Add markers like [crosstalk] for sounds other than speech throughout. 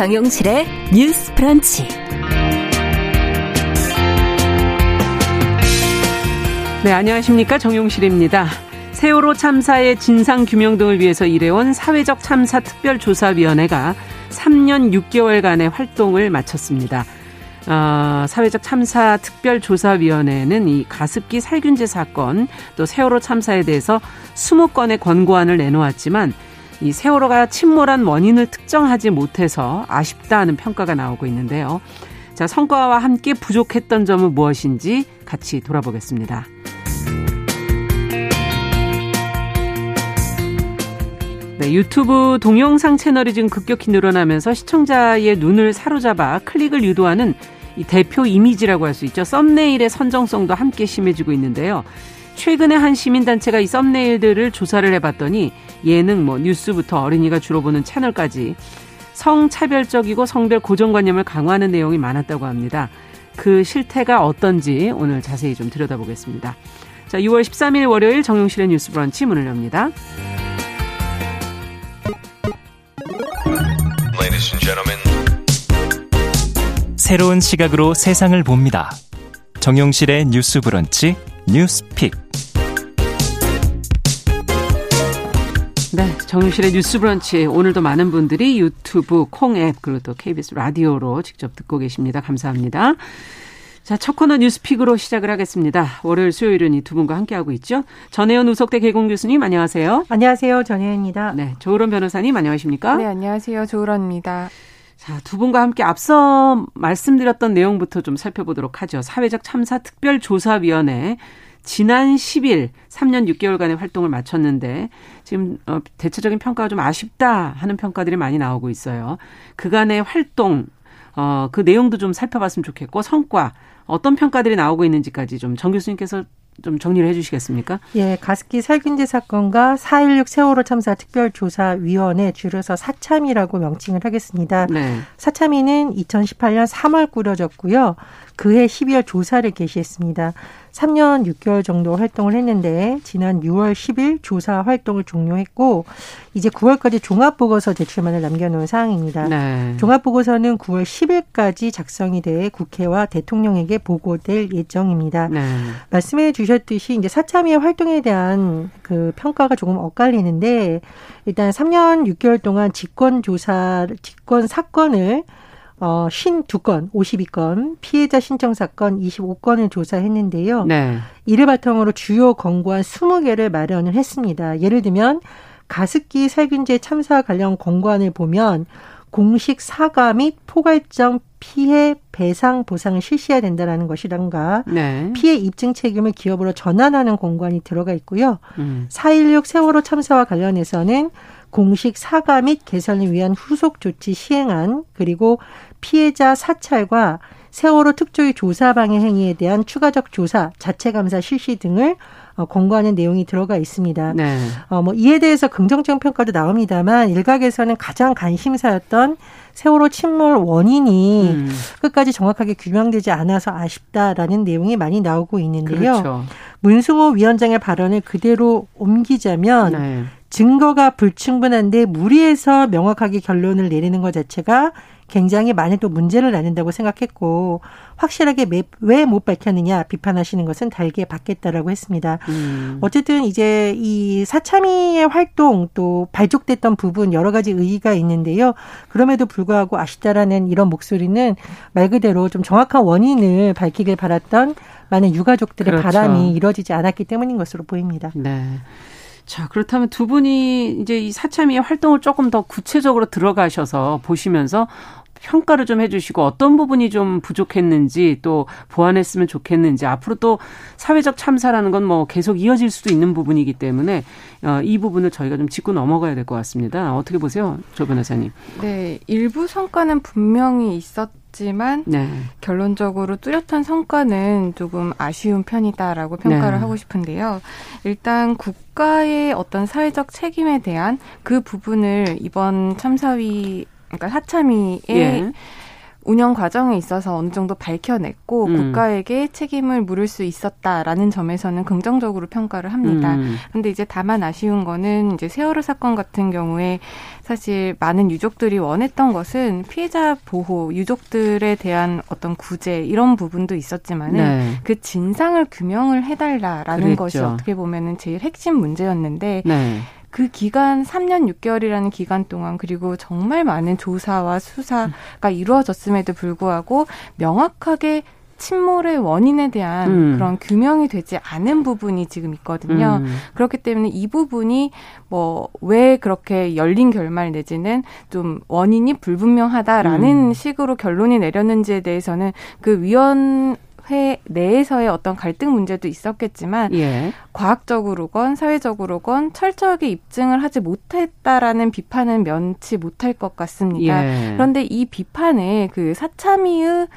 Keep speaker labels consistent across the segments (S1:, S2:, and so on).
S1: 정용실의 뉴스 프런치.
S2: 네, 안녕하십니까. 정용실입니다. 세월호 참사의 진상 규명 등을 위해서 일해온 사회적 참사 특별조사위원회가 3년 6개월간의 활동을 마쳤습니다. 어, 사회적 참사 특별조사위원회는 이 가습기 살균제 사건 또 세월호 참사에 대해서 20건의 권고안을 내놓았지만 이 세월호가 침몰한 원인을 특정하지 못해서 아쉽다는 평가가 나오고 있는데요. 자, 성과와 함께 부족했던 점은 무엇인지 같이 돌아보겠습니다. 네, 유튜브 동영상 채널이 지금 급격히 늘어나면서 시청자의 눈을 사로잡아 클릭을 유도하는 이 대표 이미지라고 할 수 있죠. 썸네일의 선정성도 함께 심해지고 있는데요. 최근에 한 시민단체가 이 썸네일들을 조사를 해봤더니 예능, 뭐 뉴스부터 어린이가 주로 보는 채널까지 성차별적이고 성별 고정관념을 강화하는 내용이 많았다고 합니다. 그 실태가 어떤지 오늘 자세히 좀 들여다보겠습니다. 자, 6월 13일 월요일 정용실의 뉴스 브런치 문을 엽니다.
S3: 새로운 시각으로 세상을 봅니다. 정용실의 뉴스 브런치 뉴스픽.
S2: 네, 정용실의 뉴스 브런치 오늘도 많은 분들이 유튜브 콩앱 그리고 또 KBS 라디오로 직접 듣고 계십니다. 감사합니다. 자, 첫 코너 뉴스픽으로 시작을 하겠습니다. 월요일, 수요일은 이 두 분과 함께하고 있죠. 전혜연 우석대 개공 교수님, 안녕하세요.
S4: 안녕하세요. 전혜연입니다.
S2: 네, 조으론 변호사님, 안녕하십니까?
S5: 네, 안녕하세요. 조으론입니다.
S2: 자, 두 분과 함께 앞서 말씀드렸던 내용부터 좀 살펴보도록 하죠. 사회적 참사 특별조사위원회 지난 10일 3년 6개월간의 활동을 마쳤는데 지금 어, 대체적인 평가가 좀 아쉽다 하는 평가들이 많이 나오고 있어요. 그간의 활동 어, 그 내용도 좀 살펴봤으면 좋겠고 성과 어떤 평가들이 나오고 있는지까지 좀 정 교수님께서 좀 정리를 해 주시겠습니까?
S4: 예, 가습기 살균제 사건과 4.16 세월호 참사 특별조사위원회 줄여서 사참이라고 명칭을 하겠습니다. 네. 사참위는 2018년 3월 꾸려졌고요. 그해 12월 조사를 개시했습니다. 3년 6개월 정도 활동을 했는데 지난 6월 10일 조사 활동을 종료했고 이제 9월까지 종합보고서 제출만을 남겨놓은 사항입니다. 네. 종합보고서는 9월 10일까지 작성이 돼 국회와 대통령에게 보고될 예정입니다. 네. 말씀해 주셨듯이 이제 사참위의 활동에 대한 그 평가가 조금 엇갈리는데 일단 3년 6개월 동안 직권 조사, 직권 사건을 어, 52건, 52건, 피해자 신청 사건 25건을 조사했는데요. 네. 이를 바탕으로 주요 권고안 20개를 마련을 했습니다. 예를 들면 가습기 살균제 참사 관련 권고안을 보면 공식 사과 및 포괄적 피해 배상 보상을 실시해야 된다라는 것이란가 네. 피해 입증 책임을 기업으로 전환하는 공관이 들어가 있고요. 음. 4.16 세월호 참사와 관련해서는 공식 사과 및 개선을 위한 후속 조치 시행안 그리고 피해자 사찰과 세월호 특조위 조사 방해 행위에 대한 추가적 조사, 자체 감사 실시 등을 어, 권고하는 내용이 들어가 있습니다. 네. 어, 뭐 이에 대해서 긍정적 평가도 나옵니다만 일각에서는 가장 관심사였던 세월호 침몰 원인이 음. 끝까지 정확하게 규명되지 않아서 아쉽다라는 내용이 많이 나오고 있는데요. 그렇죠. 문승호 위원장의 발언을 그대로 옮기자면 네. 증거가 불충분한데 무리해서 명확하게 결론을 내리는 것 자체가 굉장히 많이 또 문제를 낳는다고 생각했고 확실하게 왜 못 밝혔느냐 비판하시는 것은 달게 받겠다라고 했습니다. 음. 어쨌든 이제 이 사참위의 활동 또 발족됐던 부분 여러 가지 의의가 있는데요. 그럼에도 불구하고 아쉽다라는 이런 목소리는 말 그대로 좀 정확한 원인을 밝히길 바랐던 많은 유가족들의 그렇죠. 바람이 이루어지지 않았기 때문인 것으로 보입니다.
S2: 네. 자, 그렇다면 두 분이 이제 이 사참위의 활동을 조금 더 구체적으로 들어가셔서 보시면서 평가를 좀 해주시고 어떤 부분이 좀 부족했는지 또 보완했으면 좋겠는지 앞으로 또 사회적 참사라는 건 뭐 계속 이어질 수도 있는 부분이기 때문에 어, 이 부분을 저희가 좀 짚고 넘어가야 될 것 같습니다. 어떻게 보세요, 조 변호사님?
S5: 네, 일부 성과는 분명히 있었. 지만 네. 결론적으로 뚜렷한 성과는 조금 아쉬운 편이다라고 평가를 네. 하고 싶은데요. 일단 국가의 어떤 사회적 책임에 대한 그 부분을 이번 참사위 그러니까 사참위에 예. 운영 과정에 있어서 어느 정도 밝혀냈고 음. 국가에게 책임을 물을 수 있었다라는 점에서는 긍정적으로 평가를 합니다. 음. 그런데 이제 다만 아쉬운 거는 이제 세월호 사건 같은 경우에 사실 많은 유족들이 원했던 것은 피해자 보호, 유족들에 대한 어떤 구제 이런 부분도 있었지만은 네. 그 진상을 규명을 해달라라는 그랬죠. 것이 어떻게 보면은 제일 핵심 문제였는데 네. 그 기간 3년 6개월이라는 기간 동안 그리고 정말 많은 조사와 수사가 이루어졌음에도 불구하고 명확하게 침몰의 원인에 대한 음. 그런 규명이 되지 않은 부분이 지금 있거든요. 음. 그렇기 때문에 이 부분이 뭐 왜 그렇게 열린 결말 내지는 좀 원인이 불분명하다라는 음. 식으로 결론이 내렸는지에 대해서는 그 위원 회 내에서의 어떤 갈등 문제도 있었겠지만 예. 과학적으로건 사회적으로건 철저하게 입증을 하지 못했다라는 비판은 면치 못할 것 같습니다. 예. 그런데 이 비판에 그 사참위의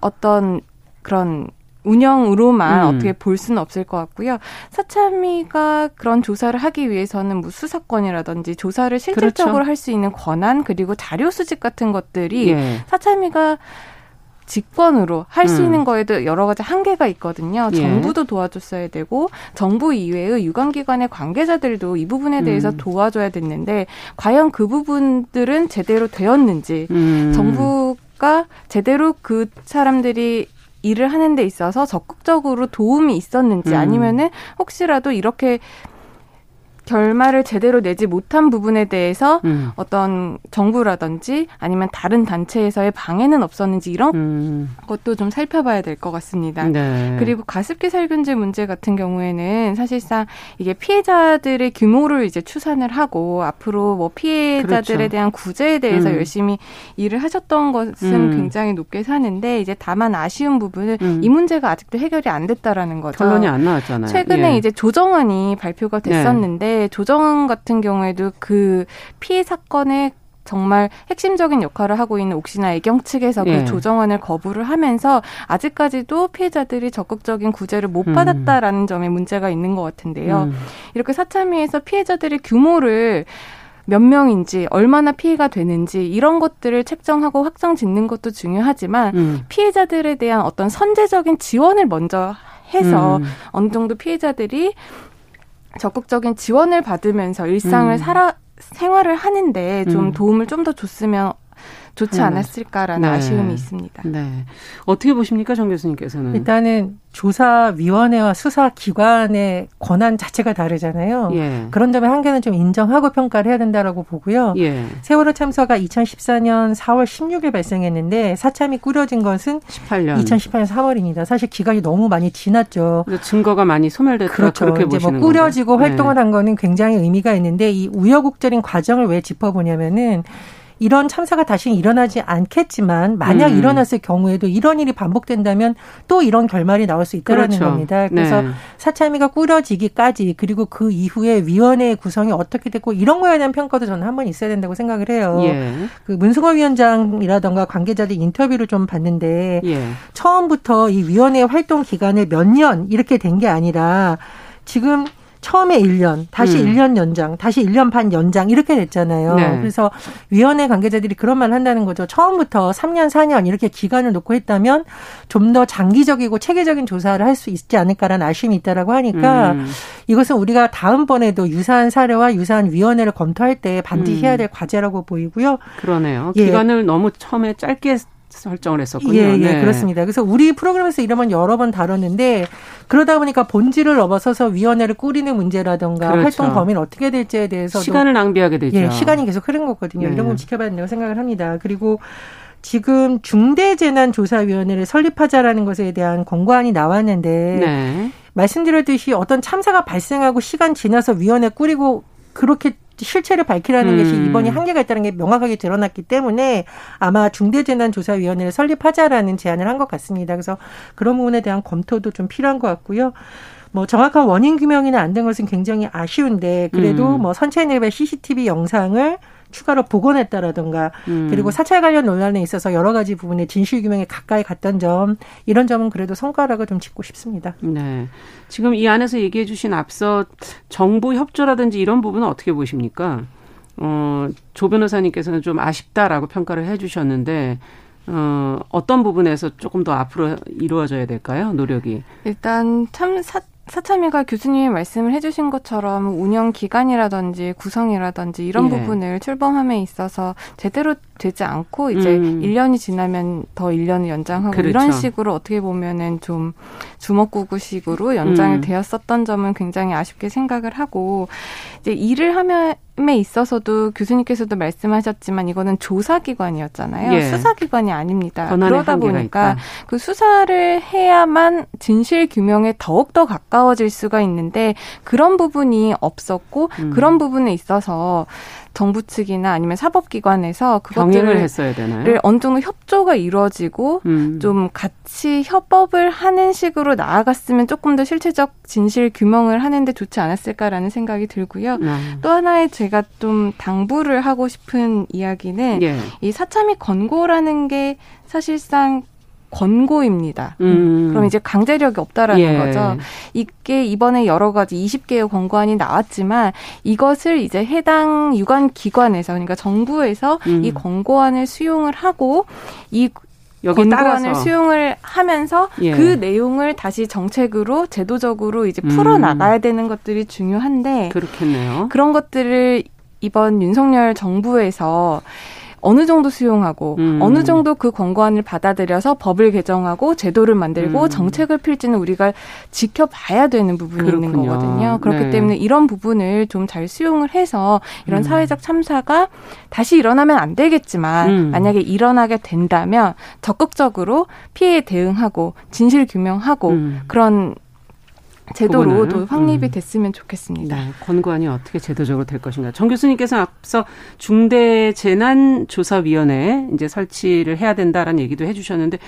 S5: 어떤 그런 운영으로만 음. 어떻게 볼 수는 없을 것 같고요. 사참위가 그런 조사를 하기 위해서는 뭐 수사권이라든지 조사를 실질적으로 그렇죠. 할수 있는 권한 그리고 자료 수집 같은 것들이 예. 사참위가 직권으로 할수 음. 있는 거에도 여러 가지 한계가 있거든요. 예. 정부도 도와줬어야 되고 정부 이외의 유관기관의 관계자들도 이 부분에 대해서 음. 도와줘야 됐는데 과연 그 부분들은 제대로 되었는지 음. 정부가 제대로 그 사람들이 일을 하는 데 있어서 적극적으로 도움이 있었는지 음. 아니면은 혹시라도 이렇게 결말을 제대로 내지 못한 부분에 대해서 음. 어떤 정부라든지 아니면 다른 단체에서의 방해는 없었는지 이런 음. 것도 좀 살펴봐야 될 것 같습니다. 네. 그리고 가습기 살균제 문제 같은 경우에는 사실상 이게 피해자들의 규모를 이제 추산을 하고 앞으로 뭐 피해자들에 그렇죠. 대한 구제에 대해서 음. 열심히 일을 하셨던 것은 음. 굉장히 높게 사는데 이제 다만 아쉬운 부분은 음. 이 문제가 아직도 해결이 안 됐다라는 거죠.
S2: 결론이 안 나왔잖아요.
S5: 최근에 예. 이제 조정안이 발표가 네. 됐었는데 네. 조정 같은 경우에도 그 피해 사건에 정말 핵심적인 역할을 하고 있는 옥시나 애경 측에서 그 예. 그 조정안을 거부를 하면서 아직까지도 피해자들이 적극적인 구제를 못 음. 받았다라는 점에 문제가 있는 것 같은데요. 음. 이렇게 사참위에서 피해자들의 규모를 몇 명인지 얼마나 피해가 되는지 이런 것들을 책정하고 확정 짓는 것도 중요하지만 음. 피해자들에 대한 어떤 선제적인 지원을 먼저 해서 음. 어느 정도 피해자들이 적극적인 지원을 받으면서 일상을 음. 살아 생활을 하는데 좀 음. 도움을 좀 더 줬으면 좋지 네. 않았을까라는 네. 아쉬움이 있습니다.
S2: 네. 어떻게 보십니까, 정 교수님께서는?
S4: 일단은 조사위원회와 수사기관의 권한 자체가 다르잖아요. 예. 그런 점에 한계는 좀 인정하고 평가를 해야 된다라고 보고요. 예. 세월호 참사가 2014년 4월 16일 발생했는데 사참이 꾸려진 것은 18년. 2018년 3월입니다. 사실 기간이 너무 많이 지났죠.
S2: 증거가 많이 소멸됐다 그렇죠. 그렇게
S4: 이제
S2: 뭐
S4: 꾸려지고 건가요? 활동을 네. 한 거는 굉장히 의미가 있는데 이 우여곡절인 과정을 왜 짚어보냐면은 이런 참사가 다시 일어나지 않겠지만 만약 음. 일어났을 경우에도 이런 일이 반복된다면 또 이런 결말이 나올 수 있다는 그렇죠. 겁니다. 그래서 네. 사참위가 꾸려지기까지 그리고 그 이후에 위원회의 구성이 어떻게 됐고 이런 거에 대한 평가도 저는 한번 있어야 된다고 생각을 해요. 예. 그 문승호 위원장이라던가 관계자들 인터뷰를 좀 봤는데 예. 처음부터 이 위원회 활동 기간을 몇 년 이렇게 된 게 아니라 지금 처음에 1년, 다시 음. 1년 연장, 다시 1년 반 연장 이렇게 됐잖아요. 네. 그래서 위원회 관계자들이 그런 말 한다는 거죠. 처음부터 3년, 4년 이렇게 기간을 놓고 했다면 좀 더 장기적이고 체계적인 조사를 할 수 있지 않을까라는 아쉬움이 있다라고 하니까 음. 이것은 우리가 다음번에도 유사한 사례와 유사한 위원회를 검토할 때 반드시 음. 해야 될 과제라고 보이고요.
S2: 그러네요. 예. 기간을 너무 처음에 짧게 설정을 했었군요.
S4: 예, 예, 네. 그렇습니다. 그래서 우리 프로그램에서 이러면 여러 번 다뤘는데 그러다 보니까 본질을 넘어서서 위원회를 꾸리는 문제라든가 그렇죠. 활동 범위는 어떻게 될지에 대해서
S2: 시간을 낭비하게 되죠.
S4: 예, 시간이 계속 흐른 거거든요. 네. 이런 건 지켜봐야 된다고 생각을 합니다. 그리고 지금 중대재난조사위원회를 설립하자라는 것에 대한 권고안이 나왔는데 네. 말씀드렸듯이 어떤 참사가 발생하고 시간 지나서 위원회 꾸리고 그렇게 실체를 밝히라는 음. 것이 이번이 한계가 있다는 게 명확하게 드러났기 때문에 아마 중대재난조사위원회를 설립하자라는 제안을 한 것 같습니다. 그래서 그런 부분에 대한 검토도 좀 필요한 것 같고요. 뭐 정확한 원인 규명이나 안 된 것은 굉장히 아쉬운데 그래도 음. 뭐 선체 내외 CCTV 영상을 추가로 복원했다라든가 음. 그리고 사찰 관련 논란에 있어서 여러 가지 부분에 진실 규명에 가까이 갔던 점 이런 점은 그래도 성과락을 좀 짚고 싶습니다.
S2: 네. 지금 이 안에서 얘기해 주신 앞서 정부 협조라든지 이런 부분은 어떻게 보십니까? 어, 조 변호사님께서는 좀 아쉽다라고 평가를 해 주셨는데 어, 어떤 부분에서 조금 더 앞으로 이루어져야 될까요? 노력이.
S5: 일단 참 사, 사참위가 교수님이 말씀을 해주신 것처럼 운영 기간이라든지 구성이라든지 이런 예. 부분을 출범함에 있어서 제대로 되지 않고 이제 음. 1년이 지나면 더 1년을 연장하고 그렇죠. 이런 식으로 어떻게 보면은 좀 주먹구구식으로 연장이 음. 되었었던 점은 굉장히 아쉽게 생각을 하고 이제 일을 하면 에 있어서도 교수님께서도 말씀하셨지만 이거는 조사기관이었잖아요. 예. 수사기관이 아닙니다. 그러다 보니까 있다. 그 수사를 해야만 진실 규명에 더욱 더 가까워질 수가 있는데 그런 부분이 없었고 음. 그런 부분에 있어서 정부 측이나 아니면 사법기관에서 그것들을
S2: 했어야 되나요?
S5: 어느 정도 협조가 이루어지고 음. 좀 같이 협업을 하는 식으로 나아갔으면 조금 더 실체적 진실 규명을 하는데 좋지 않았을까라는 생각이 들고요. 음. 또 하나의 제가 좀 당부를 하고 싶은 이야기는 예. 이 사참위 권고라는 게 사실상 권고입니다. 음. 그럼 이제 강제력이 없다라는 예. 거죠. 이게 이번에 여러 가지 20개의 권고안이 나왔지만 이것을 이제 해당 유관 기관에서 그러니까 정부에서 음. 이 권고안을 수용을 하고 이 권고안을 수용을 하면서 예. 그 내용을 다시 정책으로 제도적으로 이제 풀어 나가야 음. 되는 것들이 중요한데
S2: 그렇겠네요.
S5: 그런 것들을 이번 윤석열 정부에서 어느 정도 수용하고 음. 어느 정도 그 권고안을 받아들여서 법을 개정하고 제도를 만들고 음. 정책을 필지는 우리가 지켜봐야 되는 부분이 그렇군요. 있는 거거든요. 그렇기 네. 때문에 이런 부분을 좀 잘 수용을 해서 이런 음. 사회적 참사가 다시 일어나면 안 되겠지만 음. 만약에 일어나게 된다면 적극적으로 피해에 대응하고 진실 규명하고 음. 그런 제도로 도 확립이 음. 됐으면 좋겠습니다. 네,
S2: 권고안이 어떻게 제도적으로 될 것인가. 정 교수님께서 앞서 중대 재난 조사위원회 이제 설치를 해야 된다라는 얘기도 해주셨는데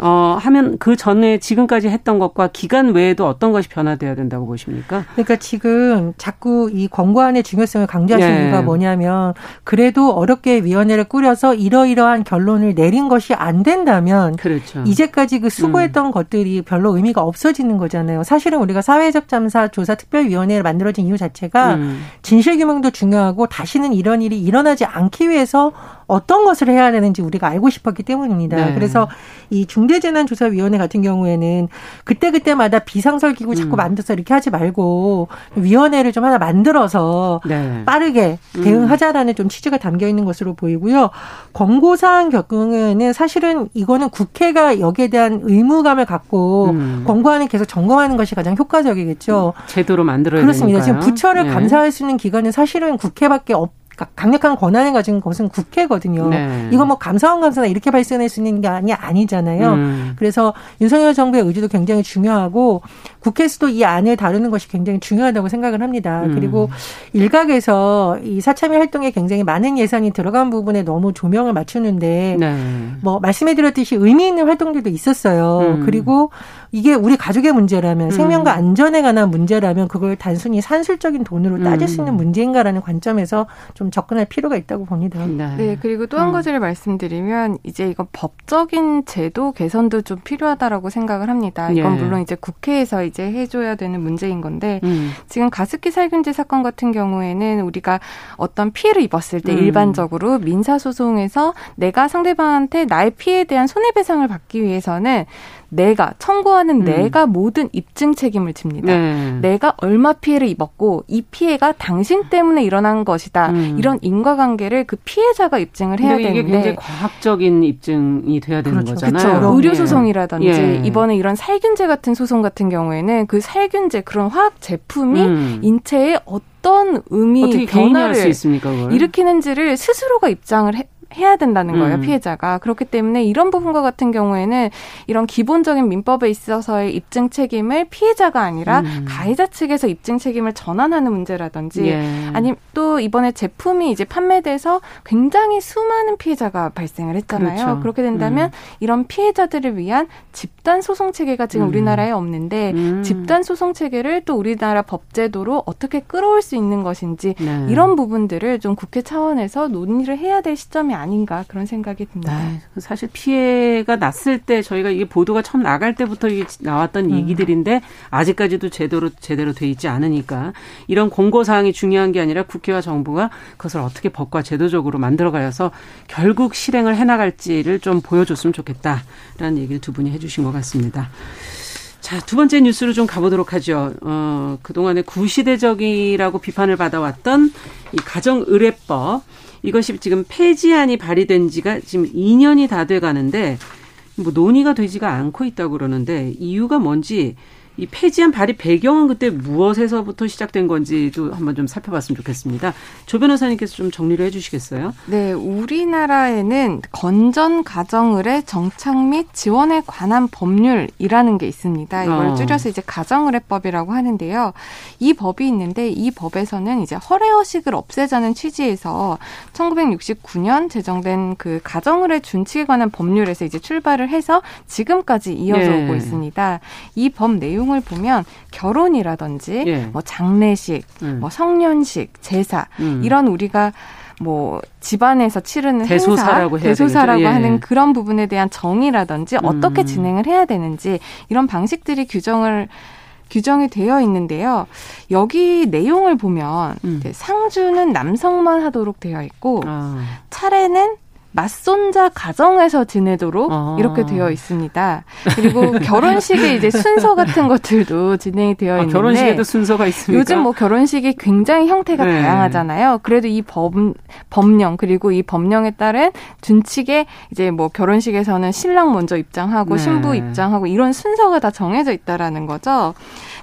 S2: 어, 하면 그 전에 지금까지 했던 것과 기간 외에도 어떤 것이 변화돼야 된다고 보십니까?
S4: 그러니까 지금 자꾸 이 권고안의 중요성을 강조하시는 네. 이유가 뭐냐면 그래도 어렵게 위원회를 꾸려서 이러이러한 결론을 내린 것이 안 된다면 그렇죠. 이제까지 그 수고했던 음. 것들이 별로 의미가 없어지는 거잖아요. 사실은 우리가 사회적 잠사 조사 특별위원회를 만들어진 이유 자체가 음. 진실 규명도 중요하고 다시는 이런 일이 일어나지 않기 위해서 어떤 것을 해야 되는지 우리가 알고 싶었기 때문입니다. 네. 그래서 이 중 대재난조사위원회 같은 경우에는 그때그때마다 비상설기구 자꾸 음. 만들어서 이렇게 하지 말고 위원회를 좀 하나 만들어서 네. 빠르게 음. 대응하자라는 좀 취지가 담겨 있는 것으로 보이고요. 권고사항 경우에는 사실은 이거는 국회가 여기에 대한 의무감을 갖고 음. 권고안을 계속 점검하는 것이 가장 효과적이겠죠.
S2: 제도로 만들어야
S4: 그렇습니다.
S2: 되니까요.
S4: 지금 부처를 네. 감사할 수 있는 기관은 사실은 국회밖에 없 강력한 권한을 가진 것은 국회거든요. 네. 이거 뭐 감사원 감사나 이렇게 발생할 수 있는 게 아니 아니잖아요. 음. 그래서 윤석열 정부의 의지도 굉장히 중요하고 국회에서도 이 안을 다루는 것이 굉장히 중요하다고 생각을 합니다. 음. 그리고 일각에서 이 사참위 활동에 굉장히 많은 예산이 들어간 부분에 너무 조명을 맞추는데 네. 뭐 말씀해드렸듯이 의미 있는 활동들도 있었어요. 음. 그리고 이게 우리 가족의 문제라면 생명과 음. 안전에 관한 문제라면 그걸 단순히 산술적인 돈으로 따질 수 있는 음. 문제인가라는 관점에서 좀 접근할 필요가 있다고 봅니다.
S5: 네, 네 그리고 또한 음. 가지를 말씀드리면 이제 이건 법적인 제도 개선도 좀 필요하다라고 생각을 합니다. 이건 예. 물론 이제 국회에서 이제 해줘야 되는 문제인 건데 음. 지금 가습기 살균제 사건 같은 경우에는 우리가 어떤 피해를 입었을 때 음. 일반적으로 민사 소송에서 내가 상대방한테 나의 피해에 대한 손해배상을 받기 위해서는 내가 청구하는 음. 내가 모든 입증 책임을 집니다. 네. 내가 얼마 피해를 입었고 이 피해가 당신 때문에 일어난 것이다. 음. 이런 인과관계를 그 피해자가 입증을 해야 되는데
S2: 이게 굉장히 과학적인 입증이 돼야 되는
S5: 그렇죠.
S2: 거잖아요.
S5: 그렇죠. 의료 소송이라든지 예. 이번에 이런 살균제 같은 소송 같은 경우에는 그 살균제 그런 화학 제품이 음. 인체에 어떤 의미 변화를 일으키는지를 스스로가 입장을 해, 해야 된다는 거예요, 음. 피해자가. 그렇기 때문에 이런 부분과 같은 경우에는 이런 기본적인 민법에 있어서의 입증 책임을 피해자가 아니라 음. 가해자 측에서 입증 책임을 전환하는 문제라든지 예. 아니면 또 이번에 제품이 이제 판매돼서 굉장히 수많은 피해자가 발생을 했잖아요. 그렇죠. 그렇게 된다면 음. 이런 피해자들을 위한 집단 소송 체계가 지금 음. 우리나라에 없는데 음. 집단 소송 체계를 또 우리나라 법제도로 어떻게 끌어올 수 있는 것인지 네. 이런 부분들을 좀 국회 차원에서 논의를 해야 될 시점이 아닌가 그런 생각이 듭니다. 네,
S2: 사실 피해가 났을 때 저희가 이게 보도가 처음 나갈 때부터 나왔던 음. 얘기들인데 아직까지도 제대로 제대로 돼 있지 않으니까 이런 공고 사항이 중요한 게 아니라 국회와 정부가 그것을 어떻게 법과 제도적으로 만들어가서 결국 실행을 해나갈지를 좀 보여줬으면 좋겠다라는 얘기를 두 분이 해주신 것 같습니다. 자, 두 번째 뉴스로 좀 가보도록 하죠. 어, 그동안에 구시대적이라고 비판을 받아왔던 이 가정의뢰법. 이것이 지금 폐지안이 발의된 지가 지금 2년이 다 돼 가는데 뭐 논의가 되지가 않고 있다고 그러는데 이유가 뭔지 이 폐지안 발의 배경은 그때 무엇에서부터 시작된 건지도 한번 좀 살펴봤으면 좋겠습니다. 조 변호사님께서 좀 정리를 해주시겠어요?
S5: 네, 우리나라에는 건전 가정의뢰 정착 및 지원에 관한 법률이라는 게 있습니다. 이걸 어. 줄여서 이제 가정의뢰법이라고 하는데요. 이 법이 있는데 이 법에서는 이제 허례허식을 없애자는 취지에서 1969년 제정된 그 가정의뢰 준칙에 관한 법률에서 이제 출발을 해서 지금까지 이어져 네. 오고 있습니다. 이 법 내용 내용을 보면 결혼이라든지 예. 뭐 장례식, 음. 뭐 성년식, 제사 음. 이런 우리가 뭐 집안에서 치르는
S2: 대소사라고
S5: 행사, 대소사라고 예. 하는 그런 부분에 대한 정의라든지 음. 어떻게 진행을 해야 되는지 이런 방식들이 규정을 규정이 되어 있는데요. 여기 내용을 보면 음. 상주는 남성만 하도록 되어 있고 아. 차례는 맞손자 가정에서 지내도록 아. 이렇게 되어 있습니다. 그리고 결혼식에 이제 순서 같은 것들도 진행이 되어 아, 있는데
S2: 결혼식에도 순서가 있습니까?
S5: 요즘 뭐 결혼식이 굉장히 형태가 네. 다양하잖아요. 그래도 이 법, 법령 그리고 이 법령에 따른 준칙에 이제 뭐 결혼식에서는 신랑 먼저 입장하고 네. 신부 입장하고 이런 순서가 다 정해져 있다라는 거죠.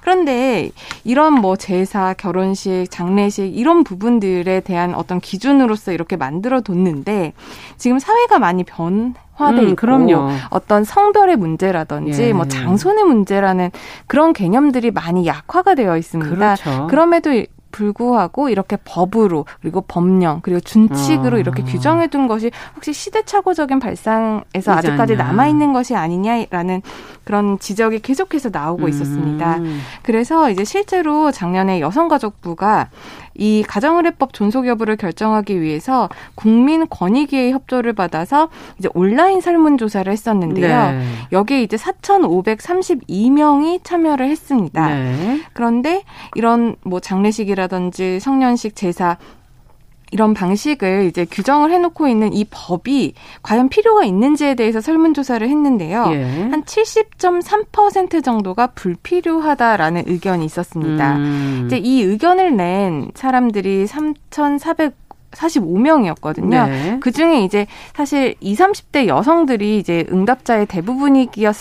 S5: 그런데 이런 뭐 제사, 결혼식, 장례식 이런 부분들에 대한 어떤 기준으로서 이렇게 만들어 뒀는데 지금 사회가 많이 변 화돼 음, 있고 그럼요. 어떤 성별의 문제라든지 예. 뭐 장손의 문제라는 그런 개념들이 많이 약화가 되어 있습니다. 그렇죠. 그럼에도 불구하고 이렇게 법으로 그리고 법령 그리고 준칙으로 아. 이렇게 규정해 둔 것이 혹시 시대착오적인 발상에서 아직까지 남아 있는 것이 아니냐라는 그런 지적이 계속해서 나오고 있었습니다. 음. 그래서 이제 실제로 작년에 여성가족부가 이 가정의뢰법 존속 여부를 결정하기 위해서 국민권익위의 협조를 받아서 이제 온라인 설문조사를 했었는데요. 네. 여기에 이제 4,532명이 참여를 했습니다. 네. 그런데 이런 뭐 장례식이라든지 성년식 제사 이런 방식을 이제 규정을 해놓고 있는 이 법이 과연 필요가 있는지에 대해서 설문조사를 했는데요. 예. 한 70.3% 정도가 불필요하다라는 의견이 있었습니다. 음. 이제 이 의견을 낸 사람들이 3,400 45명이었거든요. 네. 그 중에 이제 사실 20, 30대 여성들이 이제 응답자의 대부분이었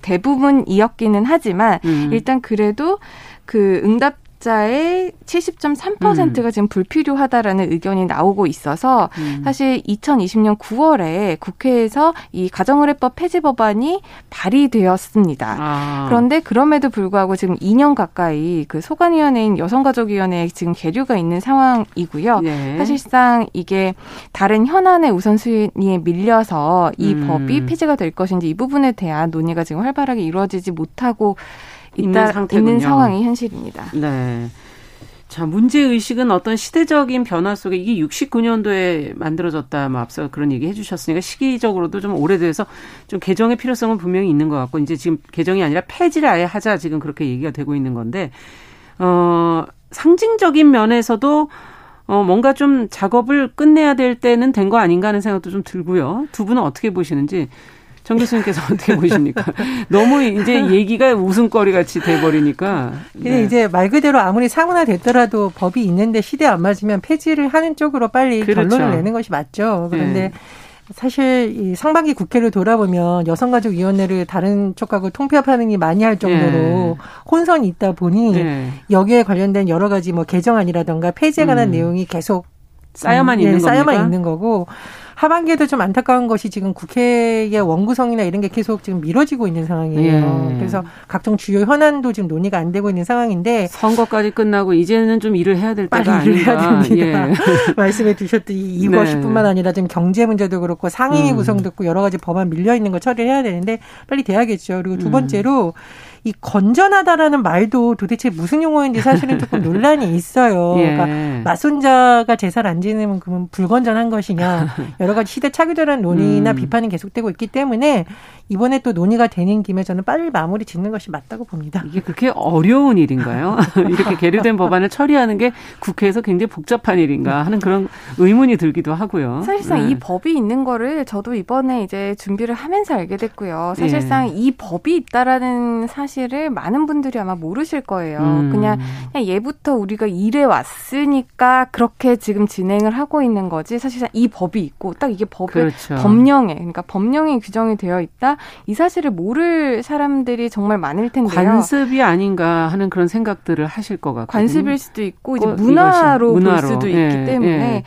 S5: 대부분이었기는 하지만 음. 일단 그래도 그 응답 자의 70.3%가 음. 지금 불필요하다라는 의견이 나오고 있어서 음. 사실 2020년 9월에 국회에서 이 가정의뢰법 폐지 법안이 발의되었습니다. 아. 그런데 그럼에도 불구하고 지금 2년 가까이 그 소관위원회인 여성가족위원회에 지금 계류가 있는 상황이고요. 네. 사실상 이게 다른 현안의 우선순위에 밀려서 이 음. 법이 폐지가 될 것인지 이 부분에 대한 논의가 지금 활발하게 이루어지지 못하고 있는, 있는 상황이 현실입니다.
S2: 네. 자, 문제 의식은 어떤 시대적인 변화 속에 이게 69년도에 만들어졌다, 뭐 앞서 그런 얘기 해주셨으니까 시기적으로도 좀 오래돼서 좀 개정의 필요성은 분명히 있는 것 같고 이제 지금 개정이 아니라 폐지를 아예 하자 지금 그렇게 얘기가 되고 있는 건데 어 상징적인 면에서도 어 뭔가 좀 작업을 끝내야 될 때는 된 거 아닌가 하는 생각도 좀 들고요. 두 분은 어떻게 보시는지 정 교수님께서 [laughs] 어떻게 보십니까? 너무 이제 얘기가 웃음거리 같이 돼버리니까.
S4: 근데 네. 이제 말 그대로 아무리 사문화 됐더라도 법이 있는데 시대 안 맞으면 폐지를 하는 쪽으로 빨리 그렇죠. 결론을 내는 것이 맞죠. 그런데 네. 사실 이 상반기 국회를 돌아보면 여성가족위원회를 다른 쪽하고 통폐합하는 게 많이 할 정도로 네. 혼선이 있다 보니 네. 여기에 관련된 여러 가지 뭐 개정안이라던가 폐지에 관한 음. 내용이 계속
S2: 쌓여만 음, 있는 네,
S4: 쌓여만 있는 거고 하반기에도 좀 안타까운 것이 지금 국회의 원구성이나 이런 게 계속 지금 미뤄지고 있는 상황이에요. 예. 그래서 각종 주요 현안도 지금 논의가 안 되고 있는 상황인데
S2: 선거까지 끝나고 이제는 좀 일을 해야 될 때가
S4: 빨리 일을 해야 됩니다. 예. [laughs] 말씀해 주셨듯이 이것뿐만 네. 아니라 지금 경제 문제도 그렇고 상임위 음. 구성됐고 여러 가지 법안 밀려 있는 거 처리해야 되는데 빨리 돼야겠죠. 그리고 두 음. 번째로 음. 이 건전하다라는 말도 도대체 무슨 용어인지 사실은 조금 논란이 있어요. [laughs] 예. 그러니까 맞손자가 제사를 안 지내면 그러면 불건전한 것이냐. [laughs] 여러 가지 시대착오적인 논의나 음. 비판이 계속되고 있기 때문에 이번에 또 논의가 되는 김에 저는 빨리 마무리 짓는 것이 맞다고 봅니다.
S2: 이게 그렇게 어려운 일인가요? [laughs] 이렇게 계류된 법안을 처리하는 게 국회에서 굉장히 복잡한 일인가 하는 그런 의문이 들기도 하고요.
S5: 사실상 네. 이 법이 있는 거를 저도 이번에 이제 준비를 하면서 알게 됐고요. 사실상 네. 이 법이 있다라는 사실을 많은 분들이 아마 모르실 거예요. 음. 그냥, 그냥 예부터 우리가 일해 왔으니까 그렇게 지금 진행을 하고 있는 거지. 사실상 이 법이 있고 딱 이게 법의 그렇죠. 법령에 그러니까 법령이 규정이 되어 있다. 이 사실을 모를 사람들이 정말 많을 텐데요.
S2: 관습이 아닌가 하는 그런 생각들을 하실 것 같고
S5: 관습일 수도 있고 이제 문화로, 문화로. 볼 수도 있기 예, 때문에 예.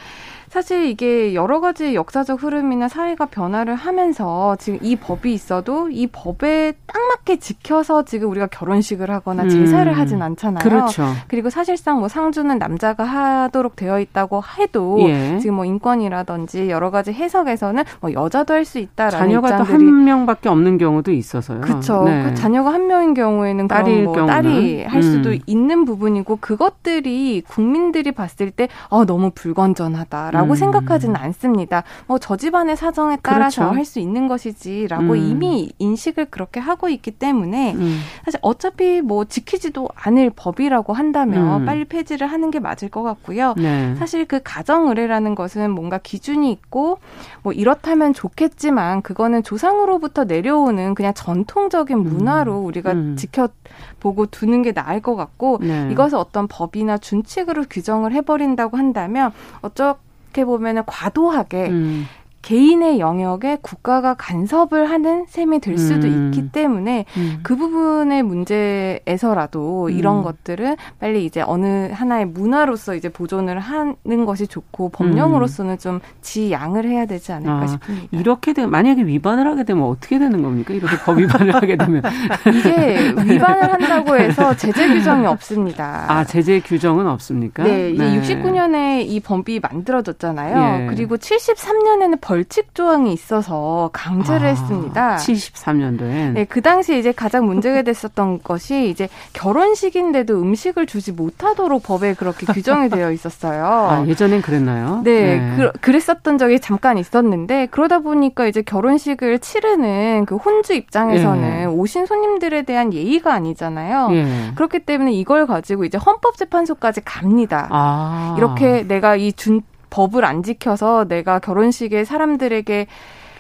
S5: 사실 이게 여러 가지 역사적 흐름이나 사회가 변화를 하면서 지금 이 법이 있어도 이 법에 딱 맞게 지켜서 지금 우리가 결혼식을 하거나 제사를 음. 하진 않잖아요.
S2: 그렇죠.
S5: 그리고 사실상 뭐 상주는 남자가 하도록 되어 있다고 해도 예. 지금 뭐 인권이라든지 여러 가지 해석에서는 뭐 여자도 할 수 있다라는
S2: 자녀가 또 한 명밖에 없는 경우도 있어서요.
S5: 그렇죠. 네. 그 자녀가 한 명인 경우에는 딸이 뭐 딸이 할 수도 음. 있는 부분이고 그것들이 국민들이 봤을 때 어, 너무 불건전하다. 라고 음. 생각하지는 않습니다. 뭐 저 집안의 사정에 따라서 그렇죠. 할수 있는 것이지라고 음. 이미 인식을 그렇게 하고 있기 때문에 음. 사실 어차피 뭐 지키지도 않을 법이라고 한다면 음. 빨리 폐지를 하는 게 맞을 것 같고요. 네. 사실 그 가정 의례라는 것은 뭔가 기준이 있고 뭐 이렇다면 좋겠지만 그거는 조상으로부터 내려오는 그냥 전통적인 문화로 음. 우리가 음. 지켜보고 두는 게 나을 것 같고 네. 이것을 어떤 법이나 준칙으로 규정을 해버린다고 한다면 어쩌 어떻게 보면은 과도하게 음. 개인의 영역에 국가가 간섭을 하는 셈이 될 수도 음. 있기 때문에 음. 그 부분의 문제에서라도 음. 이런 것들은 빨리 이제 어느 하나의 문화로서 이제 보존을 하는 것이 좋고 법령으로서는 좀 지양을 해야 되지 않을까 아, 싶습니다.
S2: 이렇게 되면 만약에 위반을 하게 되면 어떻게 되는 겁니까? 이렇게 법 위반을 하게 되면 [laughs]
S5: 이게 위반을 한다고 해서 제재 규정이 없습니다.
S2: 아 제재 규정은 없습니까?
S5: 네, 이제 네. 69년에 이 법이 만들어졌잖아요. 예. 그리고 73년에는 벌칙 조항이 있어서 강제를 아, 했습니다.
S2: 73년도에.
S5: 네, 그 당시 이제 가장 문제가 됐었던 [laughs] 것이 이제 결혼식인데도 음식을 주지 못하도록 법에 그렇게 규정이 되어 있었어요. [laughs]
S2: 아, 예전엔 그랬나요?
S5: 네, 네. 그, 랬었던 적이 잠깐 있었는데 그러다 보니까 이제 결혼식을 치르는 그 혼주 입장에서는 네. 오신 손님들에 대한 예의가 아니잖아요. 네. 그렇기 때문에 이걸 가지고 이제 헌법재판소까지 갑니다. 아. 이렇게 내가 이준 법을 안 지켜서 내가 결혼식에 사람들에게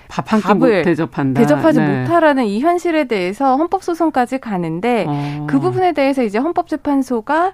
S2: 밥한끼 대접한다.
S5: 대접하지 네. 못하라는 이 현실에 대해서 헌법소송까지 가는데 어. 그 부분에 대해서 이제 헌법재판소가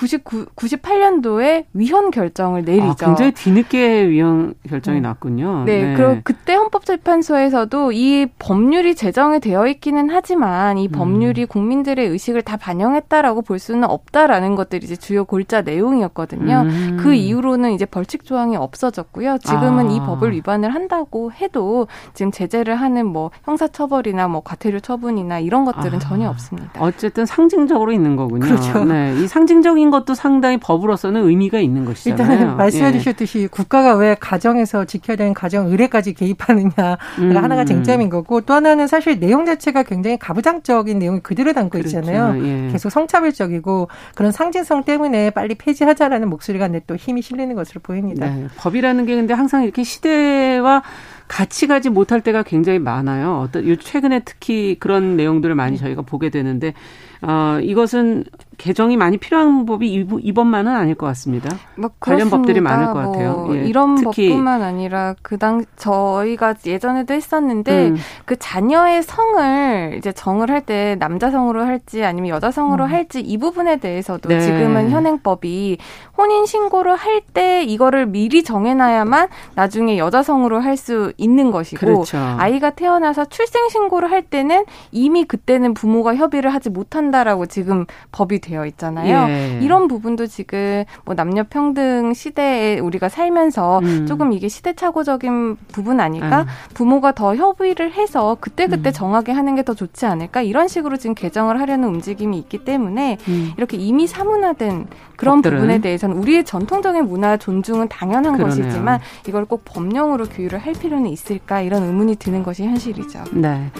S5: 99, 98년도에 위헌 결정을 내리죠.
S2: 아, 굉장히 뒤늦게 위헌 결정이 네. 났군요.
S5: 네, 네. 그리고 그때 헌법재판소에서도 이 법률이 제정이 되어 있기는 하지만 이 법률이 음. 국민들의 의식을 다 반영했다라고 볼 수는 없다라는 것들이 이제 주요 골자 내용이었거든요. 음. 그 이후로는 이제 벌칙 조항이 없어졌고요. 지금은 아. 이 법을 위반을 한다고 해도 지금 제재를 하는 뭐 형사처벌이나 뭐 과태료 처분이나 이런 것들은 아. 전혀 없습니다.
S2: 어쨌든 상징적으로 있는 거군요.
S4: 그렇죠.
S2: 네, 이 상징적인 것도 상당히 법으로서는 의미가 있는 것이잖아요.
S4: 일단은 말씀해 예. 주셨듯이 국가가 왜 가정에서 지켜야 되는 가정 의례까지 개입하느냐가 음. 하나가 쟁점인 거고 또 하나는 사실 내용 자체가 굉장히 가부장적인 내용이 그대로 담고 그렇죠. 있잖아요. 예. 계속 성차별적이고 그런 상징성 때문에 빨리 폐지하자라는 목소리가 또 힘이 실리는 것으로 보입니다. 네.
S2: 법이라는 게 근데 항상 이렇게 시대와 같이 가지 못할 때가 굉장히 많아요. 어떤 최근에 특히 그런 내용들을 많이 저희가 보게 되는데 어 이것은 개정이 많이 필요한 법이 이번만은 아닐 것 같습니다. 뭐 관련 법들이 많을
S5: 것뭐
S2: 같아요.
S5: 예, 이런 법뿐만 아니라 그당 저희가 예전에도 했었는데 음. 그 자녀의 성을 이제 정을 할 때 남자 성으로 할지 아니면 여자 성으로 음. 할지 이 부분에 대해서도 네. 지금은 현행법이 혼인 신고를 할 때 이거를 미리 정해놔야만 나중에 여자 성으로 할 수 있는 것이고 그렇죠. 아이가 태어나서 출생 신고를 할 때는 이미 그때는 부모가 협의를 하지 못한다라고 지금 법이 되어 있잖아요. 예. 이런 부분도 지금 뭐 남녀 평등 시대에 우리가 살면서 음. 조금 이게 시대착오적인 부분 아닐까? 음. 부모가 더 협의를 해서 그때 그때 음. 정하게 하는 게 더 좋지 않을까? 이런 식으로 지금 개정을 하려는 움직임이 있기 때문에 음. 이렇게 이미 사문화된 그런 법들은. 부분에 대해서는 우리의 전통적인 문화 존중은 당연한 그러네요. 것이지만 이걸 꼭 법령으로 규율을 할 필요는 있을까? 이런 의문이 드는 것이 현실이죠.
S2: 네.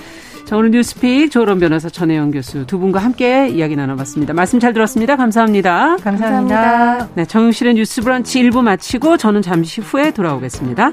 S2: 자, 오늘 뉴스픽 조론 변호사 전혜영 교수 두 분과 함께 이야기 나눠봤습니다. 말씀 잘 들었습니다. 감사합니다.
S4: 감사합니다.
S2: 네, 정용실의 뉴스 브런치 1부 마치고 저는 잠시 후에 돌아오겠습니다.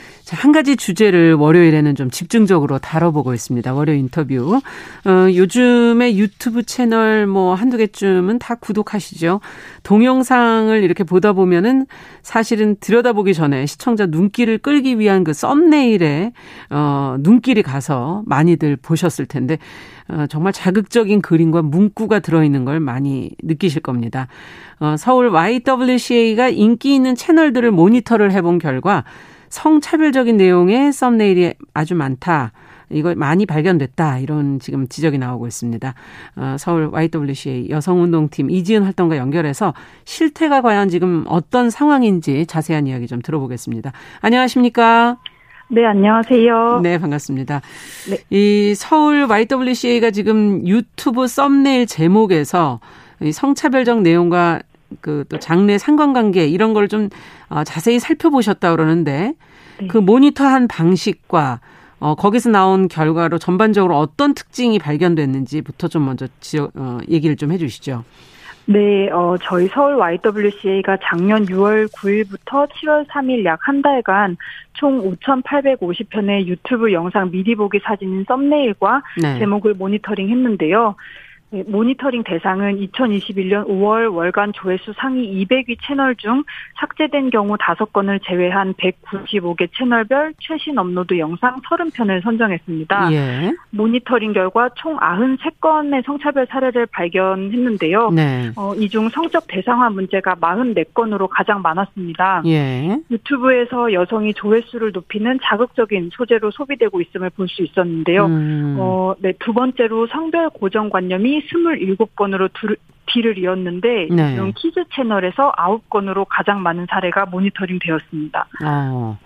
S2: 자, 한 가지 주제를 월요일에는 좀 집중적으로 다뤄보고 있습니다. 월요 인터뷰. 어, 요즘에 유튜브 채널 뭐 한두 개쯤은 다 구독하시죠. 동영상을 이렇게 보다 보면은 사실은 들여다보기 전에 시청자 눈길을 끌기 위한 그 썸네일에 어, 눈길이 가서 많이들 보셨을 텐데 어, 정말 자극적인 그림과 문구가 들어있는 걸 많이 느끼실 겁니다. 어, 서울 YWCA가 인기 있는 채널들을 모니터를 해본 결과 성차별적인 내용의 썸네일이 아주 많다. 이거 많이 발견됐다. 이런 지금 지적이 나오고 있습니다. 어, 서울 YWCA 여성운동팀 이지은 활동과 연결해서 실태가 과연 지금 어떤 상황인지 자세한 이야기 좀 들어보겠습니다. 안녕하십니까?
S6: 네, 안녕하세요.
S2: 네, 반갑습니다. 네. 이 서울 YWCA가 지금 유튜브 썸네일 제목에서 성차별적 내용과 그 또 장래 상관관계 이런 걸 좀 어, 자세히 살펴보셨다 그러는데 네. 그 모니터한 방식과 어, 거기서 나온 결과로 전반적으로 어떤 특징이 발견됐는지부터 좀 먼저 지어, 어, 얘기를 좀 해주시죠.
S6: 네, 어, 저희 서울 YWCA가 작년 6월 9일부터 7월 3일 약 한 달간 총 5,850편의 유튜브 영상 미리 보기 사진 썸네일과 네. 제목을 모니터링 했는데요. 네, 모니터링 대상은 2021년 5월 월간 조회수 상위 200위 채널 중 삭제된 경우 5건을 제외한 195개 채널별 최신 업로드 영상 30편을 선정했습니다. 예. 모니터링 결과 총 93건의 성차별 사례를 발견했는데요. 네. 어, 이 중 성적 대상화 문제가 44건으로 가장 많았습니다. 예. 유튜브에서 여성이 조회수를 높이는 자극적인 소재로 소비되고 있음을 볼 수 있었는데요. 음. 어, 네, 두 번째로 성별 고정관념이 27건으로 뒤를 이었는데 네. 이런 키즈 채널에서 9건으로 가장 많은 사례가 모니터링 되었습니다. 어.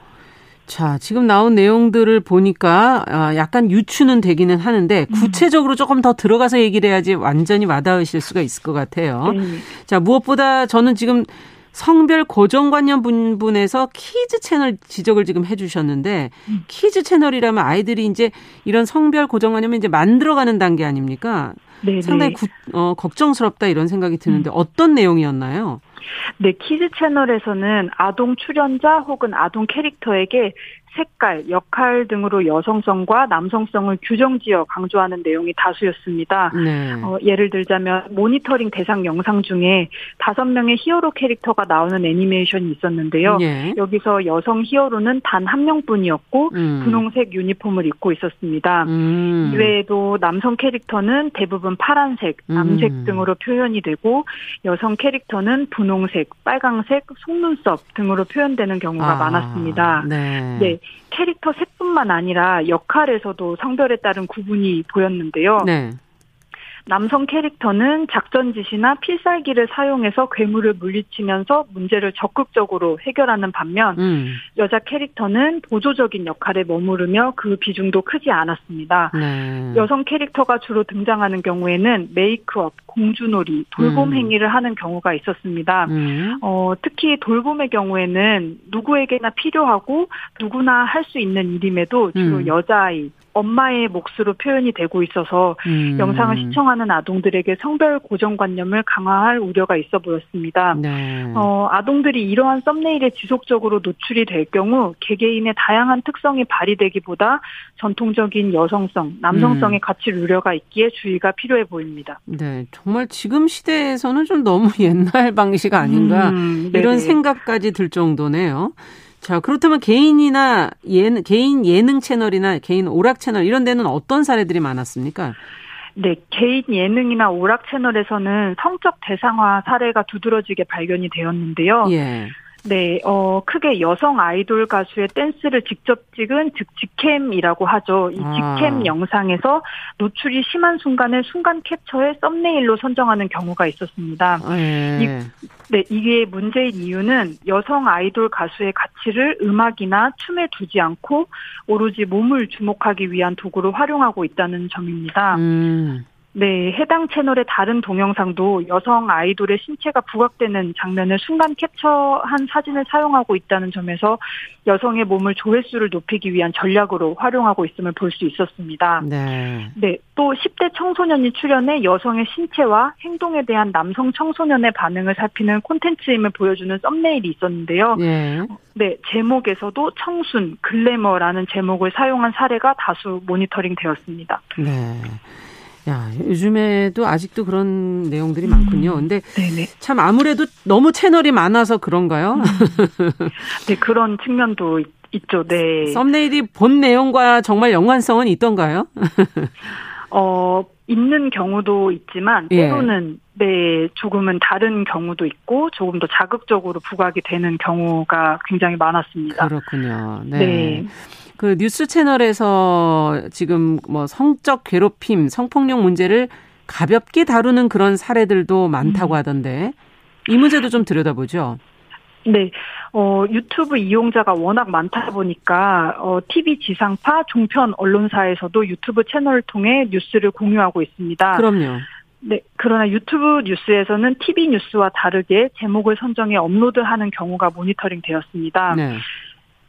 S2: 자, 지금 나온 내용들을 보니까 아, 약간 유추는 되기는 하는데 음. 구체적으로 조금 더 들어가서 얘기를 해야지 완전히 와닿으실 수가 있을 것 같아요. 네. 자, 무엇보다 저는 지금 성별 고정관념 분분에서 키즈 채널 지적을 지금 해주셨는데 음. 키즈 채널이라면 아이들이 이제 이런 성별 고정관념을 이제 만들어가는 단계 아닙니까? 네네. 상당히 구, 어, 걱정스럽다 이런 생각이 드는데 음. 어떤 내용이었나요?
S6: 네, 키즈 채널에서는 아동 출연자 혹은 아동 캐릭터에게 색깔, 역할 등으로 여성성과 남성성을 규정지어 강조하는 내용이 다수였습니다. 네. 어, 예를 들자면 모니터링 대상 영상 중에 다섯 명의 히어로 캐릭터가 나오는 애니메이션이 있었는데요. 네. 여기서 여성 히어로는 단 한 명뿐이었고 음. 분홍색 유니폼을 입고 있었습니다. 음. 이외에도 남성 캐릭터는 대부분 파란색, 남색 음. 등으로 표현이 되고 여성 캐릭터는 분홍색, 빨강색, 속눈썹 등으로 표현되는 경우가 아. 많았습니다. 네. 네. 캐릭터 색뿐만 아니라 역할에서도 성별에 따른 구분이 보였는데요. 네. 남성 캐릭터는 작전 지시나 필살기를 사용해서 괴물을 물리치면서 문제를 적극적으로 해결하는 반면 음. 여자 캐릭터는 보조적인 역할에 머무르며 그 비중도 크지 않았습니다. 네. 여성 캐릭터가 주로 등장하는 경우에는 메이크업, 공주놀이, 돌봄 음. 행위를 하는 경우가 있었습니다. 음. 어, 특히 돌봄의 경우에는 누구에게나 필요하고 누구나 할 수 있는 일임에도 주로 음. 여자아이, 엄마의 몫으로 표현이 되고 있어서 음. 영상을 시청하는 아동들에게 성별 고정관념을 강화할 우려가 있어 보였습니다. 네. 어, 아동들이 이러한 썸네일에 지속적으로 노출이 될 경우 개개인의 다양한 특성이 발휘되기보다 전통적인 여성성, 남성성의 음. 가치를 우려가 있기에 주의가 필요해 보입니다.
S2: 네, 정말 지금 시대에서는 좀 너무 [laughs] 옛날 방식 아닌가 음, 이런 생각까지 들 정도네요. 자, 그렇다면 개인이나 예능, 개인 예능 채널이나 개인 오락 채널 이런 데는 어떤 사례들이 많았습니까?
S6: 네, 개인 예능이나 오락 채널에서는 성적 대상화 사례가 두드러지게 발견이 되었는데요. 예. 네, 어, 크게 여성 아이돌 가수의 댄스를 직접 찍은 즉 직캠이라고 하죠. 이 아. 직캠 아. 영상에서 노출이 심한 순간을 순간 캡처해 썸네일로 선정하는 경우가 있었습니다. 네. 이, 네, 이게 문제인 이유는 여성 아이돌 가수의 가치를 음악이나 춤에 두지 않고 오로지 몸을 주목하기 위한 도구로 활용하고 있다는 점입니다. 음. 네, 해당 채널의 다른 동영상도 여성 아이돌의 신체가 부각되는 장면을 순간 캡처한 사진을 사용하고 있다는 점에서 여성의 몸을 조회수를 높이기 위한 전략으로 활용하고 있음을 볼 수 있었습니다. 네. 네, 또 10대 청소년이 출연해 여성의 신체와 행동에 대한 남성 청소년의 반응을 살피는 콘텐츠임을 보여주는 썸네일이 있었는데요. 네. 네, 제목에서도 청순, 글래머라는 제목을 사용한 사례가 다수 모니터링 되었습니다. 네.
S2: 야, 요즘에도 아직도 그런 내용들이 음. 많군요. 근데 네네. 참 아무래도 너무 채널이 많아서 그런가요? 음.
S6: 네, 그런 측면도 있죠. 네.
S2: 썸네일이 본 내용과 정말 연관성은 있던가요?
S6: 어, 있는 경우도 있지만 예. 때로는 예. 네, 조금은 다른 경우도 있고 조금 더 자극적으로 부각이 되는 경우가 굉장히 많았습니다.
S2: 그렇군요. 네. 네. 그 뉴스 채널에서 지금 뭐 성적 괴롭힘, 성폭력 문제를 가볍게 다루는 그런 사례들도 많다고 음. 하던데 이 문제도 좀 들여다보죠.
S6: 네, 어, 유튜브 이용자가 워낙 많다 보니까, 어, TV 지상파, 종편 언론사에서도 유튜브 채널을 통해 뉴스를 공유하고 있습니다.
S2: 그럼요.
S6: 네, 그러나 유튜브 뉴스에서는 TV 뉴스와 다르게 제목을 선정해 업로드하는 경우가 모니터링 되었습니다. 네.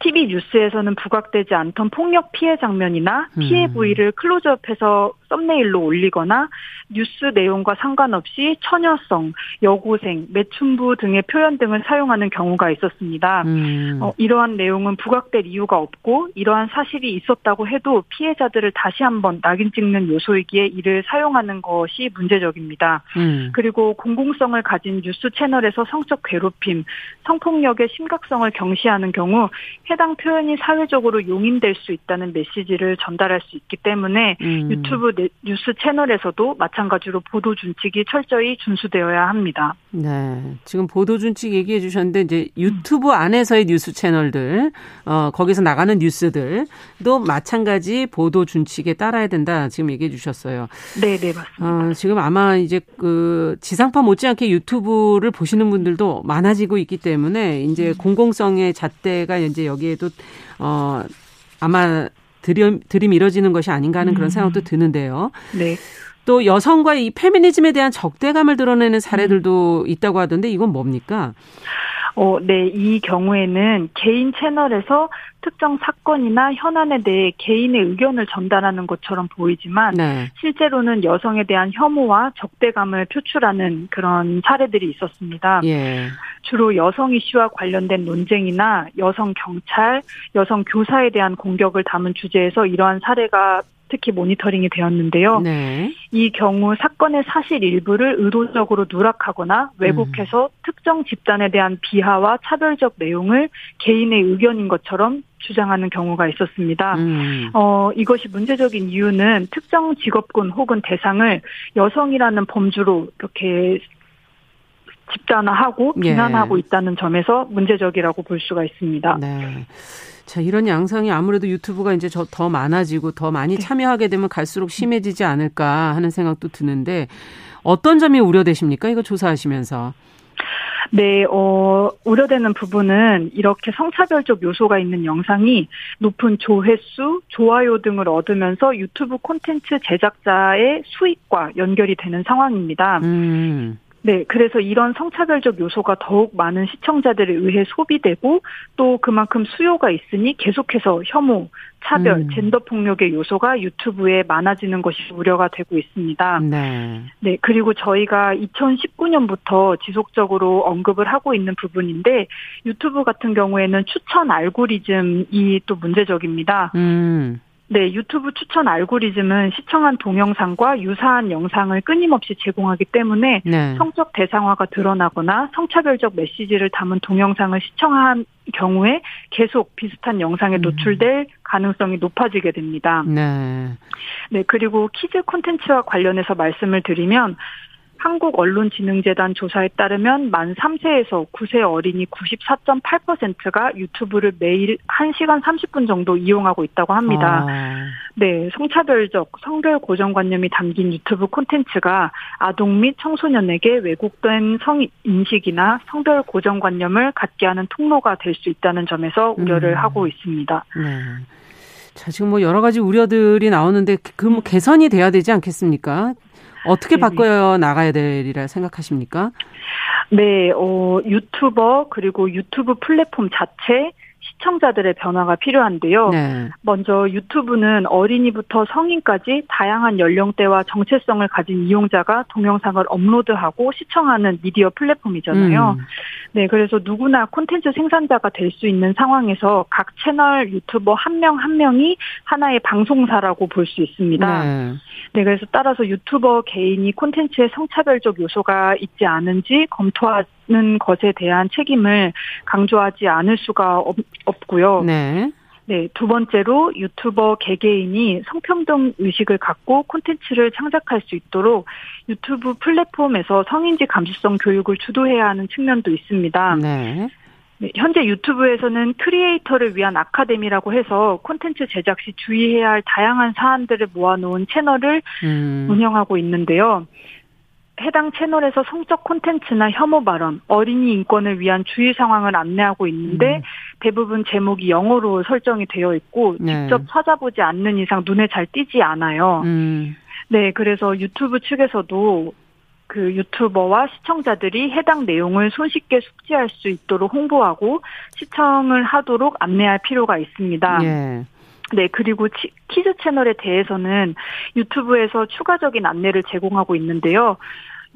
S6: TV 뉴스에서는 부각되지 않던 폭력 피해 장면이나 피해 음. 부위를 클로즈업해서 썸네일로 올리거나 뉴스 내용과 상관없이 처녀성, 여고생, 매춘부 등의 표현 등을 사용하는 경우가 있었습니다. 음. 어, 이러한 내용은 부각될 이유가 없고 이러한 사실이 있었다고 해도 피해자들을 다시 한번 낙인 찍는 요소이기에 이를 사용하는 것이 문제적입니다. 음. 그리고 공공성을 가진 뉴스 채널에서 성적 괴롭힘, 성폭력의 심각성을 경시하는 경우 해당 표현이 사회적으로 용인될 수 있다는 메시지를 전달할 수 있기 때문에 음. 유튜브 뉴스 채널에서도 마찬가지로 보도 준칙이 철저히 준수되어야 합니다.
S2: 네. 지금 보도 준칙 얘기해 주셨는데 이제 유튜브 안에서의 뉴스 채널들 어 거기서 나가는 뉴스들도 마찬가지 보도 준칙에 따라야 된다. 지금 얘기해 주셨어요.
S6: 네, 네, 맞습니다.
S2: 어, 지금 아마 이제 그 지상파 못지않게 유튜브를 보시는 분들도 많아지고 있기 때문에 이제 음. 공공성의 잣대가 이제 여기에도 어 아마 들이, 들이밀어지는 것이 아닌가 하는 그런 음. 생각도 드는데요. 네. 또 여성과의 이 페미니즘에 대한 적대감을 드러내는 사례들도 음. 있다고 하던데 이건 뭡니까?
S6: 어, 네. 이 경우에는 개인 채널에서 특정 사건이나 현안에 대해 개인의 의견을 전달하는 것처럼 보이지만 네. 실제로는 여성에 대한 혐오와 적대감을 표출하는 그런 사례들이 있었습니다. 예. 주로 여성 이슈와 관련된 논쟁이나 여성 경찰, 여성 교사에 대한 공격을 담은 주제에서 이러한 사례가 특히 모니터링이 되었는데요. 네. 이 경우 사건의 사실 일부를 의도적으로 누락하거나 왜곡해서 음. 특정 집단에 대한 비하와 차별적 내용을 개인의 의견인 것처럼 주장하는 경우가 있었습니다. 음. 어, 이것이 문제적인 이유는 특정 직업군 혹은 대상을 여성이라는 범주로 이렇게 집단화하고 예. 비난하고 예. 있다는 점에서 문제적이라고 볼 수가 있습니다. 네.
S2: 자, 이런 양상이 아무래도 유튜브가 이제 더 많아지고 더 많이 네. 참여하게 되면 갈수록 심해지지 않을까 하는 생각도 드는데 어떤 점이 우려되십니까? 이거 조사하시면서.
S6: 네, 어, 우려되는 부분은 이렇게 성차별적 요소가 있는 영상이 높은 조회수, 좋아요 등을 얻으면서 유튜브 콘텐츠 제작자의 수익과 연결이 되는 상황입니다. 음. 네, 그래서 이런 성차별적 요소가 더욱 많은 시청자들에 의해 소비되고 또 그만큼 수요가 있으니 계속해서 혐오, 차별, 음. 젠더 폭력의 요소가 유튜브에 많아지는 것이 우려가 되고 있습니다. 네. 네, 그리고 저희가 2019년부터 지속적으로 언급을 하고 있는 부분인데 유튜브 같은 경우에는 추천 알고리즘이 또 문제적입니다. 음. 네, 유튜브 추천 알고리즘은 시청한 동영상과 유사한 영상을 끊임없이 제공하기 때문에 네. 성적 대상화가 드러나거나 성차별적 메시지를 담은 동영상을 시청한 경우에 계속 비슷한 영상에 음. 노출될 가능성이 높아지게 됩니다. 네. 네, 그리고 키즈 콘텐츠와 관련해서 말씀을 드리면 한국언론진흥재단 조사에 따르면 만 3세에서 9세 어린이 94.8%가 유튜브를 매일 1시간 30분 정도 이용하고 있다고 합니다. 아. 네, 성차별적 성별 고정관념이 담긴 유튜브 콘텐츠가 아동 및 청소년에게 왜곡된 성 인식이나 성별 고정관념을 갖게 하는 통로가 될 수 있다는 점에서 우려를 음. 하고 있습니다. 네.
S2: 자, 지금 뭐 여러 가지 우려들이 나오는데 그 뭐 개선이 돼야 되지 않겠습니까? 어떻게 바꿔 나가야 되리라 생각하십니까?
S6: 네, 어, 유튜버 그리고 유튜브 플랫폼 자체 시청자들의 변화가 필요한데요. 네. 먼저 유튜브는 어린이부터 성인까지 다양한 연령대와 정체성을 가진 이용자가 동영상을 업로드하고 시청하는 미디어 플랫폼이잖아요. 음. 네, 그래서 누구나 콘텐츠 생산자가 될 수 있는 상황에서 각 채널 유튜버 한 명한 한 명이 하나의 방송사라고 볼 수 있습니다. 네. 네, 그래서 따라서 유튜버 개인이 콘텐츠에 성차별적 요소가 있지 않은지 검토하 는 것에 대한 책임을 강조하지 않을 수가 없, 없고요. 네. 네, 두 번째로 유튜버 개개인이 성평등 의식을 갖고 콘텐츠를 창작할 수 있도록 유튜브 플랫폼에서 성인지 감수성 교육을 주도해야 하는 측면도 있습니다. 네. 네, 현재 유튜브에서는 크리에이터를 위한 아카데미라고 해서 콘텐츠 제작 시 주의해야 할 다양한 사안들을 모아놓은 채널을 음. 운영하고 있는데요. 해당 채널에서 성적 콘텐츠나 혐오 발언, 어린이 인권을 위한 주의 상황을 안내하고 있는데 음. 대부분 제목이 영어로 설정이 되어 있고 네. 직접 찾아보지 않는 이상 눈에 잘 띄지 않아요. 음. 네, 그래서 유튜브 측에서도 그 유튜버와 시청자들이 해당 내용을 손쉽게 숙지할 수 있도록 홍보하고 시청을 하도록 안내할 필요가 있습니다. 예. 네, 그리고 키즈 채널에 대해서는 유튜브에서 추가적인 안내를 제공하고 있는데요.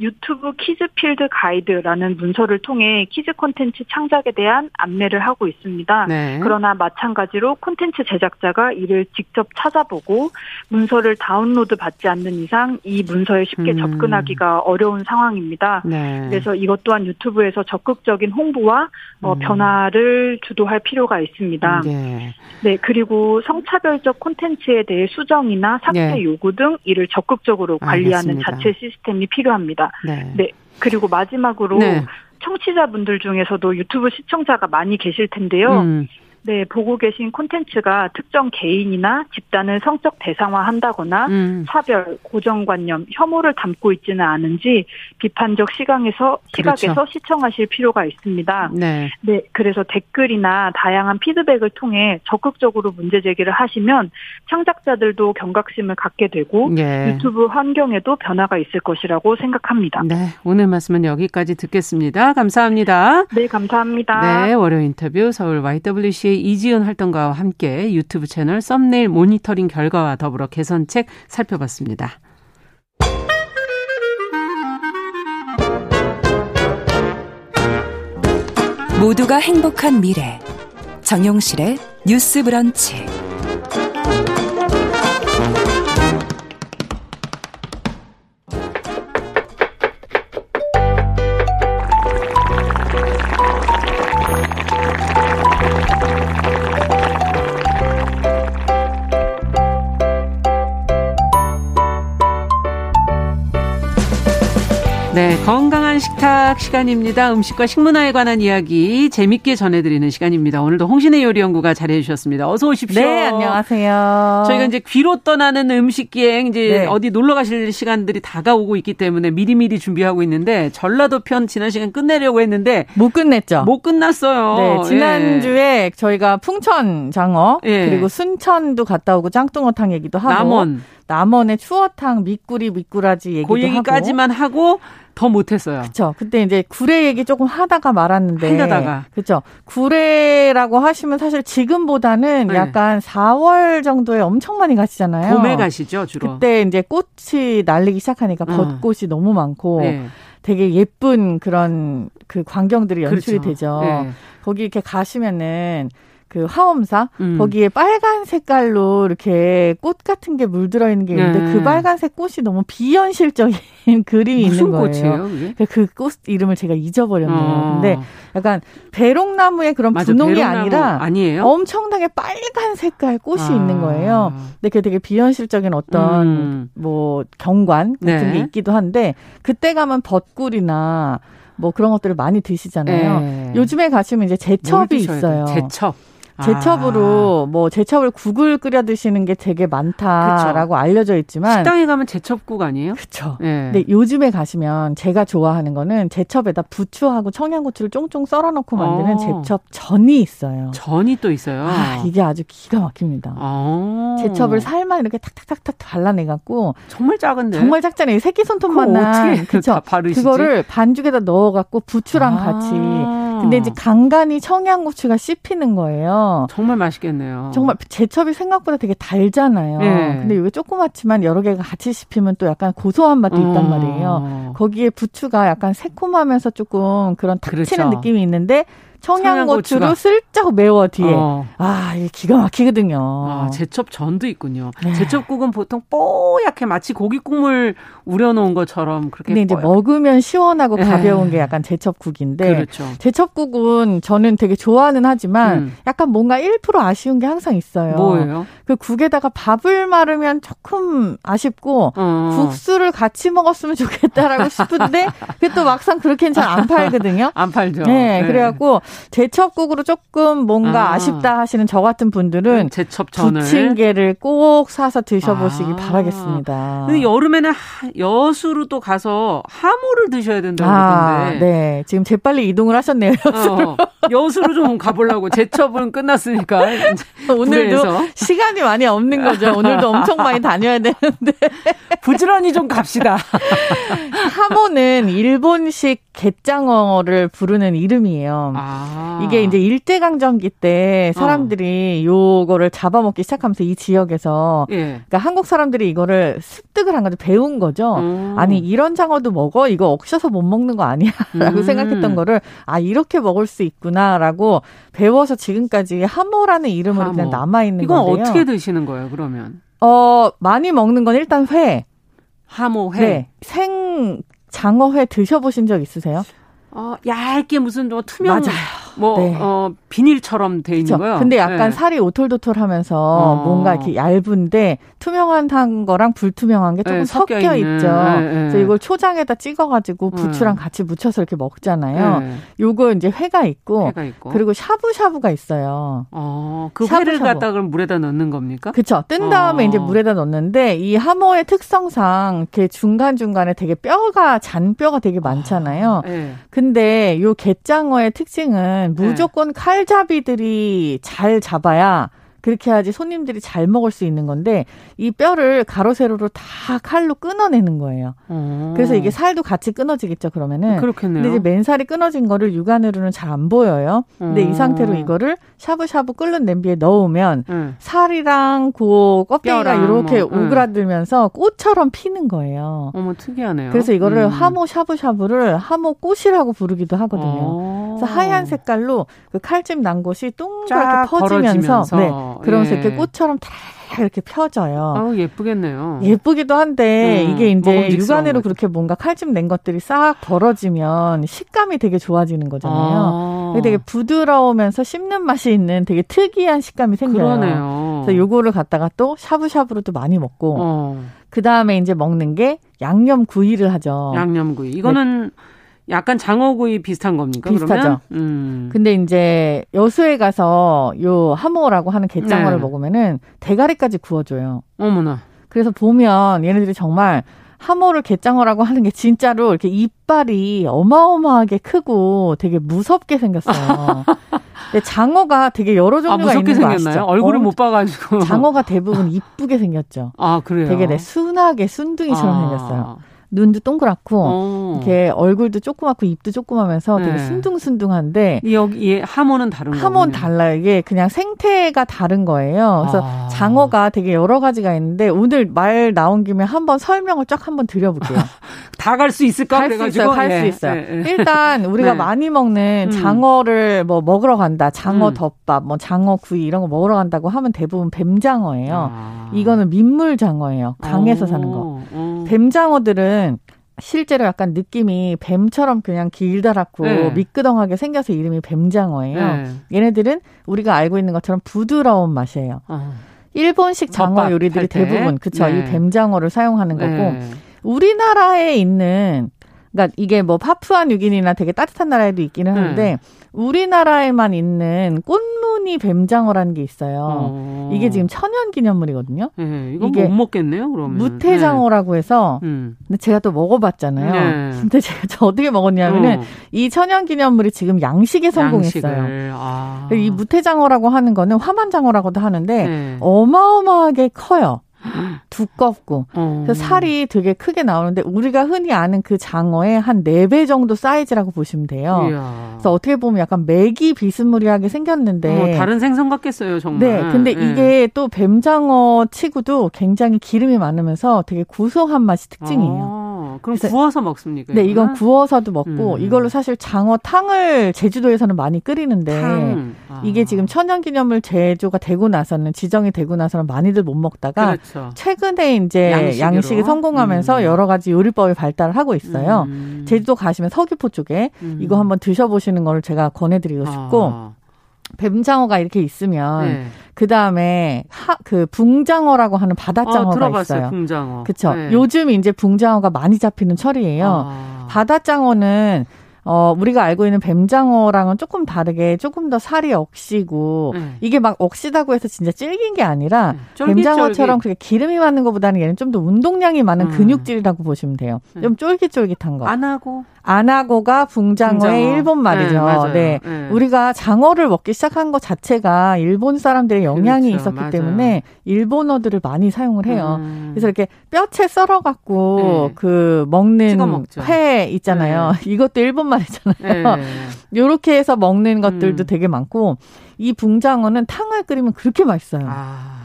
S6: 유튜브 키즈 필드 가이드라는 문서를 통해 키즈 콘텐츠 창작에 대한 안내를 하고 있습니다. 네. 그러나 마찬가지로 콘텐츠 제작자가 이를 직접 찾아보고 문서를 다운로드 받지 않는 이상 이 문서에 쉽게 음. 접근하기가 어려운 상황입니다. 네. 그래서 이것 또한 유튜브에서 적극적인 홍보와 어, 음. 변화를 주도할 필요가 있습니다. 네. 네, 그리고 성차별적 콘텐츠에 대해 수정이나 삭제 네. 요구 등 이를 적극적으로 관리하는 알겠습니다. 자체 시스템이 필요합니다. 네. 네. 그리고 마지막으로 네. 청취자분들 중에서도 유튜브 시청자가 많이 계실 텐데요. 음. 네, 보고 계신 콘텐츠가 특정 개인이나 집단을 성적 대상화한다거나 음. 사별, 고정관념, 혐오를 담고 있지는 않은지 비판적 시각에서 시각에서 그렇죠. 시청하실 필요가 있습니다. 네. 네, 그래서 댓글이나 다양한 피드백을 통해 적극적으로 문제 제기를 하시면 창작자들도 경각심을 갖게 되고 네. 유튜브 환경에도 변화가 있을 것이라고 생각합니다.
S2: 네, 오늘 말씀은 여기까지 듣겠습니다. 감사합니다.
S6: 네, 감사합니다.
S2: 네, 월요 인터뷰 서울 YWC 당시의 이지은 활동가와 함께 유튜브 채널 썸네일 모니터링 결과와 더불어 개선책 살펴봤습니다.
S1: 모두가 행복한 미래 정용실의 뉴스 브런치
S2: 네, 건강한 식탁 시간입니다. 음식과 식문화에 관한 이야기 재밌게 전해드리는 시간입니다. 오늘도 홍신의 요리연구가 잘해주셨습니다. 어서 오십시오.
S7: 네, 안녕하세요.
S2: 저희가 이제 귀로 떠나는 음식 기행 이제 네. 어디 놀러 가실 시간들이 다가오고 있기 때문에 미리미리 준비하고 있는데 전라도 편 지난 시간 끝내려고 했는데
S7: 못 끝냈죠.
S2: 못 끝났어요.
S7: 네, 지난주에 예. 저희가 풍천 장어 예. 그리고 순천도 갔다 오고 짱뚱어탕 얘기도 하고
S2: 남원
S7: 남원의 추어탕 미꾸리 미꾸라지 얘기도 그
S2: 얘기까지만 하고, 하고 더 못했어요.
S7: 그렇죠. 그때 이제 구례 얘기 조금 하다가 말았는데.
S2: 한다다가.
S7: 그렇죠. 구례라고 하시면 사실 지금보다는 네. 약간 4월 정도에 엄청 많이 가시잖아요.
S2: 봄에 가시죠 주로.
S7: 그때 이제 꽃이 날리기 시작하니까 어. 벚꽃이 너무 많고. 네. 되게 예쁜 그런 그 광경들이 연출이 그렇죠. 되죠. 네. 거기 이렇게 가시면은 그 화엄사 음. 거기에 빨간 색깔로 이렇게 꽃 같은 게 물들어 있는 게 있는데 네. 그 빨간색 꽃이 너무 비현실적인 [laughs] 그림이 있는 거예요.
S2: 꽃이에요,
S7: 그꽃 그러니까 그 이름을 제가 잊어버렸네요. 어. 근데 약간 배롱나무의 그런 맞아, 분홍이 배롱나무 아니라
S2: 아니에요?
S7: 엄청나게 빨간 색깔 꽃이 아. 있는 거예요. 근데 그게 되게 비현실적인 어떤 음. 뭐 경관 같은 네. 게 있기도 한데 그때 가면 벚꿀이나 뭐 그런 것들을 많이 드시잖아요. 네. 요즘에 가시면 이제 제첩이 있어요.
S2: 제첩.
S7: 제첩으로 아. 뭐 제첩을 국을 끓여 드시는 게 되게 많다라고 그쵸. 알려져 있지만
S2: 식당에 가면 제첩국 아니에요?
S7: 그렇죠. 네. 근데 요즘에 가시면 제가 좋아하는 거는 제첩에다 부추하고 청양고추를 쫑쫑 썰어 놓고 만드는 어. 제첩 전이 있어요.
S2: 전이 또 있어요.
S7: 아, 이게 아주 기가 막힙니다. 어. 제첩을 살만 이렇게 탁탁탁탁 발라내 갖고
S2: 정말 작은데.
S7: 정말 작잖아요. 새끼 손톱만한 그렇죠. 그거를 반죽에다 넣어 갖고 부추랑 아. 같이 근데 이제 간간히 청양고추가 씹히는 거예요.
S2: 정말 맛있겠네요.
S7: 정말 제첩이 생각보다 되게 달잖아요. 네. 근데 이게 조그맣지만 여러 개가 같이 씹히면 또 약간 고소한 맛도 있단 어. 말이에요. 거기에 부추가 약간 새콤하면서 조금 그런 탁 그렇죠. 치는 느낌이 있는데 청양고추로 슬쩍 매워 뒤에. 어. 아, 이게 기가 막히거든요.
S2: 아, 제첩 전도 있군요. 네. 제첩국은 보통 뽀얗게 마치 고기 국물 우려놓은 것처럼 그렇게.
S7: 근데 이제 뽀얗게. 먹으면 시원하고 네. 가벼운 네. 게 약간 제첩국인데. 그렇죠. 제첩국은 저는 되게 좋아는 하지만 음. 약간 뭔가 1% 아쉬운 게 항상 있어요.
S2: 뭐예요?
S7: 그 국에다가 밥을 말으면 조금 아쉽고 어. 국수를 같이 먹었으면 좋겠다라고 싶은데 그게 또 막상 그렇게는 잘 안 팔거든요. [laughs]
S2: 안 팔죠.
S7: 네, 네. 그래갖고 제첩국으로 조금 뭔가 아. 쉽다 하시는 저 같은 분들은 음,
S2: 제첩전을
S7: 부침개를 꼭 사서 드셔보시기 아. 바라겠습니다.
S2: 근데 여름에는 여수로 또 가서 하모를 드셔야 된다고 아, 그러던데.
S7: 네, 지금 재빨리 이동을 하셨네요. 여수로. 어,
S2: 여수로 좀 가보려고 제첩은 끝났으니까 [laughs]
S7: 오늘도 시간이 많이 없는 거죠. 오늘도 엄청 많이 다녀야 되는데 [laughs]
S2: 부지런히 좀 갑시다.
S7: 하모는 일본식 갯장어를 부르는 이름이에요. 아. 이게 이제 일제강점기 때 사람들이 어. 요거를 잡아먹기 시작하면서 이 지역에서 예. 그러니까 한국 사람들이 이거를 습득을 한 거죠. 배운 거죠. 음. 아니 이런 장어도 먹어? 이거 억셔서 못 먹는 거 아니야? [laughs] 라고 음. 생각했던 거를 아 이렇게 먹을 수 있구나라고 배워서 지금까지 하모라는 이름으로 하모. 그냥 남아 있는
S2: 이건
S7: 건데요.
S2: 어떻게 드시는 거예요 그러면?
S7: 어 많이 먹는 건 일단 회.
S2: 하모회.
S7: 네. 생 장어회 드셔보신 적 있으세요?
S2: 어, 얇게 무슨 뭐 투명 맞아요. 뭐 네. 어, 비닐처럼 돼 있는 거요.
S7: 근데 약간 네. 살이 오돌도돌하면서 어. 뭔가 이렇게 얇은데 투명한 거랑 불투명한 게 조금 네, 섞여, 섞여 있죠. 네, 네. 그래서 이걸 초장에다 찍어가지고 네. 부추랑 같이 묻혀서 이렇게 먹잖아요. 요거 이제 회가 있고, 회가 있고, 그리고 샤브샤브가 있어요.
S2: 어, 그 샤브샤브. 회를 갖다 그럼 물에다 넣는 겁니까?
S7: 그렇죠. 뜬 다음에 어. 이제 물에다 넣는데 이 하모의 특성상 이렇게 중간 중간에 되게 뼈가 잔 뼈가 되게 많잖아요. 어. 근데 요 갯장어의 특징은 무조건 네. 칼잡이들이 잘 잡아야 그렇게 해야지 손님들이 잘 먹을 수 있는 건데 이 뼈를 가로 세로로 다 칼로 끊어내는 거예요. 어. 그래서 이게 살도 같이 끊어지겠죠. 그러면은.
S2: 그렇겠네요.
S7: 근데 이제 맨살이 끊어진 거를 육안으로는 잘 안 보여요. 근데 어. 이 상태로 이거를 샤브샤브 끓는 냄비에 넣으면 음. 살이랑 그 껍데기가 이렇게 뭐, 오그라들면서 꽃처럼 피는 거예요.
S2: 어머 특이하네요.
S7: 그래서 이거를 음. 하모 샤브샤브를 하모 꽃이라고 부르기도 하거든요. 어. 그래서 하얀 색깔로 그 칼집 난 곳이 동그랗게 퍼지면서 네. 그러면서 예. 이렇게 꽃처럼 다 이렇게 펴져요.
S2: 아 예쁘겠네요.
S7: 예쁘기도 한데 음, 이게 이제 육안으로 그렇게 뭔가 칼집 낸 것들이 싹 벌어지면 식감이 되게 좋아지는 거잖아요. 아. 되게 부드러우면서 씹는 맛이 있는 되게 특이한 식감이 생겨요.
S2: 그러네요.
S7: 그래서 요거를 갖다가 또 샤브샤브로도 많이 먹고 어. 그 다음에 이제 먹는 게 양념 구이를 하죠.
S2: 양념 구이. 이거는 네. 약간 장어구이 비슷한 겁니까?
S7: 비슷하죠. 음. 근데 이제 여수에 가서 요 하모라고 하는 갯장어를 네. 먹으면은 대가리까지 구워줘요.
S2: 어머나. 그래서
S7: 보면 얘네들이 정말 하모를 갯장어라고 하는 게 진짜로 이렇게 이빨이 어마어마하게 크고 되게 무섭게 생겼어요. [laughs] 근데 장어가 되게 여러 종류가 아, 있는 거 생겼나요?
S2: 얼굴을 어, 못 봐가지고.
S7: 장어가 대부분 이쁘게 생겼죠.
S2: 아 그래요?
S7: 되게 내 순하게 순둥이처럼 아. 생겼어요. 눈도 동그랗고 어. 이렇게 얼굴도 조그맣고 입도 조그마면서 되게 네. 순둥순둥한데
S2: 여기 하모는 다른 거예요.
S7: 하모는 달라요. 이게 그냥 생태가 다른 거예요. 그래서 아. 장어가 되게 여러 가지가 있는데 오늘 말 나온 김에 한번 설명을 쫙 한번 드려볼게요. [laughs]
S2: 다 갈 수 있을까?
S7: 갈 수 있어요. 갈수 예. 있어요. 예. 일단 [laughs] 우리가 네. 많이 먹는 음. 장어를 뭐 먹으러 간다. 장어 음. 덮밥, 뭐 장어 구이 이런 거 먹으러 간다고 하면 대부분 뱀장어예요. 아. 이거는 민물장어예요. 강에서 오. 사는 거. 오. 뱀장어들은 실제로 약간 느낌이 뱀처럼 그냥 길다랗고 네. 미끄덩하게 생겨서 이름이 뱀장어예요. 네. 얘네들은 우리가 알고 있는 것처럼 부드러운 맛이에요. 어. 일본식 장어 요리들이 대부분 그쵸 네. 이 뱀장어를 사용하는 거고 네. 우리나라에 있는 그러니까 이게 뭐 파푸아 뉴기니나 되게 따뜻한 나라에도 있기는 네. 한데 우리나라에만 있는 꽃무늬 뱀장어라는 게 있어요. 어. 이게 지금 천연 기념물이거든요.
S2: 네, 이건 이게 못 먹겠네요, 그러면.
S7: 무태장어라고 해서. 네. 음. 근데 제가 또 먹어봤잖아요. 네. [laughs] 근데 제가 저 어떻게 먹었냐면은 어. 이 천연 기념물이 지금 양식에 성공했어요. 아. 이 무태장어라고 하는 거는 화만장어라고도 하는데 네. 어마어마하게 커요. 두껍고 어. 그래서 살이 되게 크게 나오는데 우리가 흔히 아는 그 장어의 한 네 배 정도 사이즈라고 보시면 돼요. 이야. 그래서 어떻게 보면 약간 맥이 비스무리하게 생겼는데
S2: 어, 다른 생선 같겠어요, 정말.
S7: 네, 근데 네. 이게 또 뱀장어 치고도 굉장히 기름이 많으면서 되게 고소한 맛이 특징이에요.
S2: 어, 그럼 구워서 먹습니까?
S7: 네, 이건 구워서도 먹고 음. 이걸로 사실 장어 탕을 제주도에서는 많이 끓이는데 아. 이게 지금 천연기념물 제조가 되고 나서는 지정이 되고 나서는 많이들 못 먹다가 그렇죠. 최근에 이제 양식으로. 양식이 성공하면서 음. 여러 가지 요리법이 발달을 하고 있어요. 음. 제주도 가시면 서귀포 쪽에 음. 이거 한번 드셔보시는 걸 제가 권해드리고 싶고 아. 뱀장어가 이렇게 있으면 네. 그 다음에 그 붕장어라고 하는 바다장어가 아, 있어요.
S2: 붕장어.
S7: 그렇죠. 네. 요즘 이제 붕장어가 많이 잡히는 철이에요. 아. 바다장어는 어, 우리가 알고 있는 뱀장어랑은 조금 다르게 조금 더 살이 억시고 음. 이게 막 억시다고 해서 진짜 질긴 게 아니라 음. 뱀장어처럼 그렇게 기름이 많은 것보다는 얘는 좀 더 운동량이 많은 음. 근육질이라고 보시면 돼요. 음. 좀 쫄깃쫄깃한 거.
S2: 안 하고
S7: 안하고가 붕장어의 붕장어. 일본 말이죠. 네, 네. 네, 우리가 장어를 먹기 시작한 것 자체가 일본 사람들의 영향이 그렇죠. 있었기 맞아요. 때문에 일본어들을 많이 사용을 해요. 음. 그래서 이렇게 뼈채 썰어 갖고 네. 그 먹는 회 있잖아요. 네. [laughs] 이것도 일본 말이잖아요. 요렇게 해서 먹는 것들도 음. 되게 많고 이 붕장어는 탕을 끓이면 그렇게 맛있어요. 아.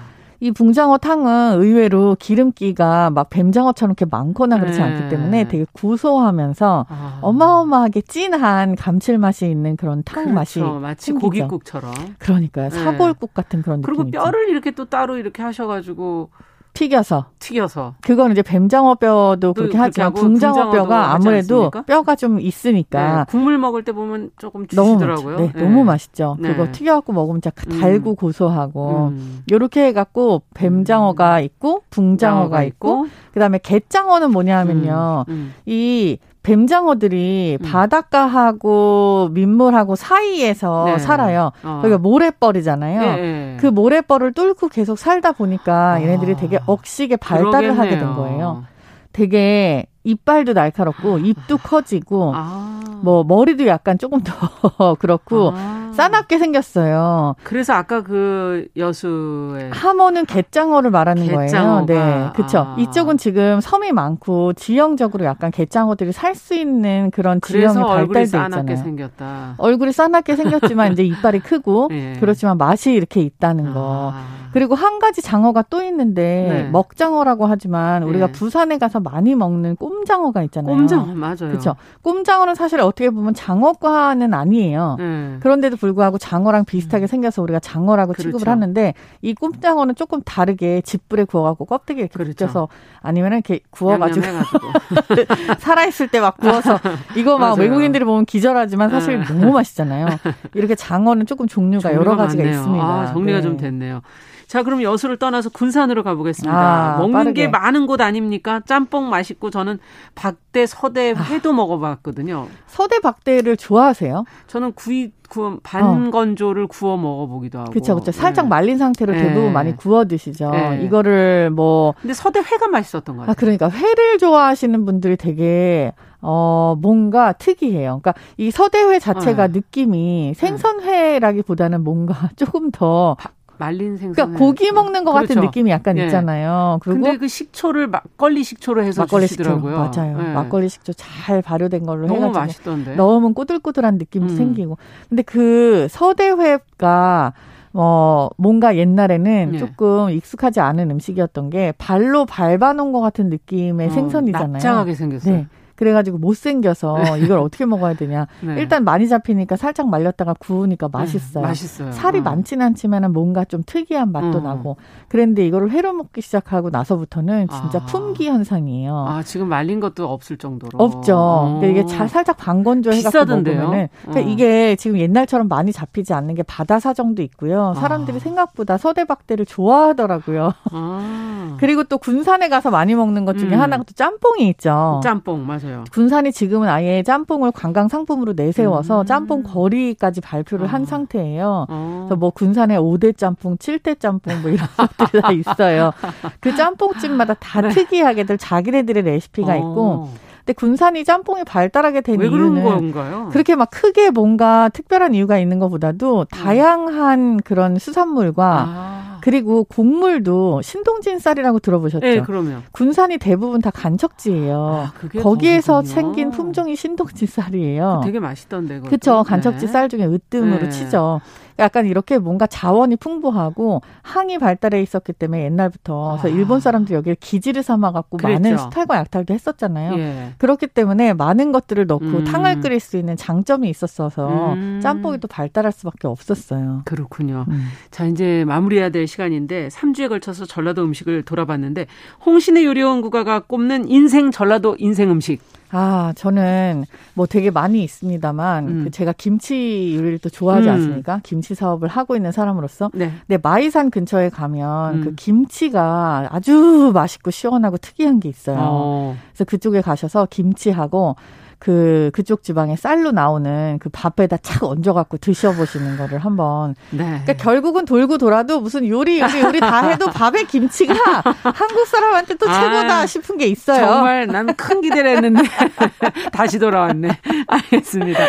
S7: 이 붕장어 탕은 의외로 기름기가 막 뱀장어처럼 이렇게 많거나 그렇지 네. 않기 때문에 되게 구수하면서 아. 어마어마하게 진한 감칠맛이 있는 그런 탕 그렇죠. 맛이
S2: 마치 생기죠. 고깃국처럼.
S7: 그러니까요. 네. 사골국 같은 그런
S2: 느낌. 그리고 뼈를 이렇게 또 따로 이렇게 하셔가지고
S7: 튀겨서.
S2: 튀겨서.
S7: 그거는 이제 뱀장어 뼈도 그렇게 하지만 붕장어 뼈가 아무래도 뼈가 좀 있으니까.
S2: 네, 국물 먹을 때 보면 조금 주시더라고요.
S7: 너무, 네, 네. 너무 맛있죠. 네. 그거 튀겨갖고 먹으면 진짜 음. 달고 음. 고소하고. 음. 요렇게 해갖고 뱀장어가 음. 있고 붕장어가 있고, 있고 그다음에 갯장어는 뭐냐 하면요. 음. 음. 이 뱀장어들이 음. 바닷가하고 민물하고 사이에서 네. 살아요. 어. 그러니까 모래벌이잖아요. 네. 그 모래벌을 뚫고 계속 살다 보니까 얘네들이 되게 억식에 발달을 그러겠네요. 하게 된 거예요. 되게 이빨도 날카롭고 입도 커지고 아. 뭐 머리도 약간 조금 더 [laughs] 그렇고 아. 싸납게 생겼어요.
S2: 그래서 아까 그 여수의
S7: 하모는 갯장어를 말하는 갯장어가. 거예요. 네, 그렇죠. 아. 이쪽은 지금 섬이 많고 지형적으로 약간 갯장어들이 살 수 있는 그런 지형이 발달돼 있잖아요.
S2: 생겼다.
S7: 얼굴이 싸납게 생겼지만 이제 이빨이 크고 네. [laughs] 그렇지만 맛이 이렇게 있다는 거. 아. 그리고 한 가지 장어가 또 있는데 네. 먹장어라고 하지만 우리가 네. 부산에 가서 많이 먹는 꼼장어가 있잖아요.
S2: 꼼장어 맞아요.
S7: 그렇죠. 꼼장어는 사실 어떻게 보면 장어과는 아니에요. 네. 그런데도 불구하고 장어랑 비슷하게 음. 생겨서 우리가 장어라고 그렇죠. 취급을 하는데 이 꼼장어는 조금 다르게 집불에 구워갖고 껍데기 이렇게 그렇죠. 붙여서 아니면 이렇게 구워가지고 [laughs] 살아있을 때 막 구워서 이거 막 외국인들이 보면 기절하지만 사실 네. 너무 맛있잖아요. 이렇게 장어는 조금 종류가, 종류가 여러 가지가 많네요. 있습니다.
S2: 아, 정리가 네. 좀 됐네요. 자, 그럼 여수를 떠나서 군산으로 가보겠습니다. 아, 먹는 빠르게. 게 많은 곳 아닙니까? 짬뽕 맛있고 저는 박대, 서대, 아. 회도 아. 먹어봤거든요.
S7: 서대 박대를 좋아하세요?
S2: 저는 구이 구워 반건조를 어. 구워 먹어보기도 하고.
S7: 그렇죠, 그렇죠. 살짝 네. 말린 상태로 네. 대부분 많이 구워 드시죠. 네. 이거를 뭐.
S2: 근데 서대 회가 맛있었던 것 같아요.
S7: 아, 그러니까 회를 좋아하시는 분들이 되게 어, 뭔가 특이해요. 그러니까 이 서대회 자체가 네. 느낌이 생선회라기보다는 뭔가 [laughs] 조금 더
S2: 말린 생선.
S7: 그러니까 고기 먹는 것 그렇죠. 같은 느낌이 약간 예. 있잖아요.
S2: 그리고 근데 그 식초를 막걸리 식초로 해서 막걸리 주시더라고요.
S7: 식초. 맞아요. 예. 막걸리 식초 잘 발효된 걸로
S2: 너무
S7: 해가지고
S2: 맛있던데.
S7: 넣으면 꼬들꼬들한 느낌도 음. 생기고. 근데 그 서대회가 어, 뭔가 옛날에는 네. 조금 익숙하지 않은 음식이었던 게 발로 밟아놓은 것 같은 느낌의 어, 생선이잖아요.
S2: 납작하게 생겼어요. 네.
S7: 그래가지고 못생겨서 네. 이걸 어떻게 먹어야 되냐. [laughs] 네. 일단 많이 잡히니까 살짝 말렸다가 구우니까 네, 맛있어요.
S2: 네, 맛있어요.
S7: 살이 어. 많지는 않지만 뭔가 좀 특이한 맛도 어. 나고. 그랬는데 이거를 회로 먹기 시작하고 나서부터는 진짜 아. 품귀 현상이에요.
S2: 아, 지금 말린 것도 없을 정도로.
S7: 없죠. 어. 그러니까 이게 자, 살짝 반건조 해갖고 먹으면은. 그러니까 어. 이게 지금 옛날처럼 많이 잡히지 않는 게 바다 사정도 있고요. 사람들이 아. 생각보다 서대박대를 좋아하더라고요. 아. [laughs] 그리고 또 군산에 가서 많이 먹는 것 중에 음. 하나가 또 짬뽕이 있죠.
S2: 짬뽕, 맞아요. 맞아요.
S7: 군산이 지금은 아예 짬뽕을 관광 상품으로 내세워서 음. 짬뽕 거리까지 발표를 어. 한 상태예요. 어. 그래서 뭐 군산에 5대 짬뽕, 7대 짬뽕 뭐 이런 [laughs] 것들이 다 있어요. 그 짬뽕집마다 다 네. 특이하게들 자기네들의 레시피가 어. 있고 근데 군산이 짬뽕이 발달하게 된 이유는
S2: 건가요?
S7: 그렇게 막 크게 뭔가 특별한 이유가 있는 것보다도 다양한 그런 수산물과 아. 그리고 곡물도 신동진 쌀이라고 들어보셨죠?
S2: 네, 그러면
S7: 군산이 대부분 다 간척지예요. 아, 거기에서. 생긴 품종이 신동진 쌀이에요.
S2: 되게 맛있던데.
S7: 그렇죠. 간척지 네. 쌀 중에 으뜸으로 네. 치죠. 약간 이렇게 뭔가 자원이 풍부하고 항이 발달해 있었기 때문에 옛날부터 그래서 아. 일본 사람들이 여기를 기지를 삼아 갖고 많은 수탈과 약탈도 했었잖아요. 예. 그렇기 때문에 많은 것들을 넣고 음. 탕을 끓일 수 있는 장점이 있었어서 음. 짬뽕이 또 발달할 수밖에 없었어요.
S2: 그렇군요. 음. 자, 이제 마무리해야 될 시간인데 3주에 걸쳐서 전라도 음식을 돌아봤는데 홍신의 요리연구가가 꼽는 인생 전라도 인생 음식
S7: 아, 저는 뭐 되게 많이 있습니다만, 음. 그 제가 김치 요리를 또 좋아하지 음. 않습니까? 김치 사업을 하고 있는 사람으로서. 네. 근데 마이산 근처에 가면 음. 그 김치가 아주 맛있고 시원하고 특이한 게 있어요. 어. 그래서 그쪽에 가셔서 김치하고 그 그쪽 지방에 쌀로 나오는 그 밥에다 착 얹어갖고 드셔보시는 거를 한번. 네. 그러니까 결국은 돌고 돌아도 무슨 요리 요리 요리 다 해도 밥에 김치가 [laughs] 한국 사람한테 또 최고다 아, 싶은 게 있어요.
S2: 정말 난 큰 기대를 했는데 [laughs] 다시 돌아왔네. 알겠습니다.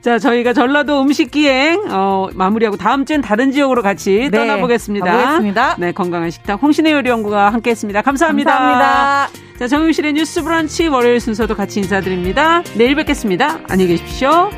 S2: 자 저희가 전라도 음식 기행 어, 마무리하고 다음 주엔 다른 지역으로 같이 네, 떠나보겠습니다.
S7: 가보겠습니다.
S2: 네 건강한 식탁 홍신의 요리연구가 함께했습니다. 감사합니다.
S7: 감사합니다.
S2: 자, 정용실의 뉴스 브런치 월요일 순서도 같이 인사드립니다. 내일 뵙겠습니다. 안녕히 계십시오.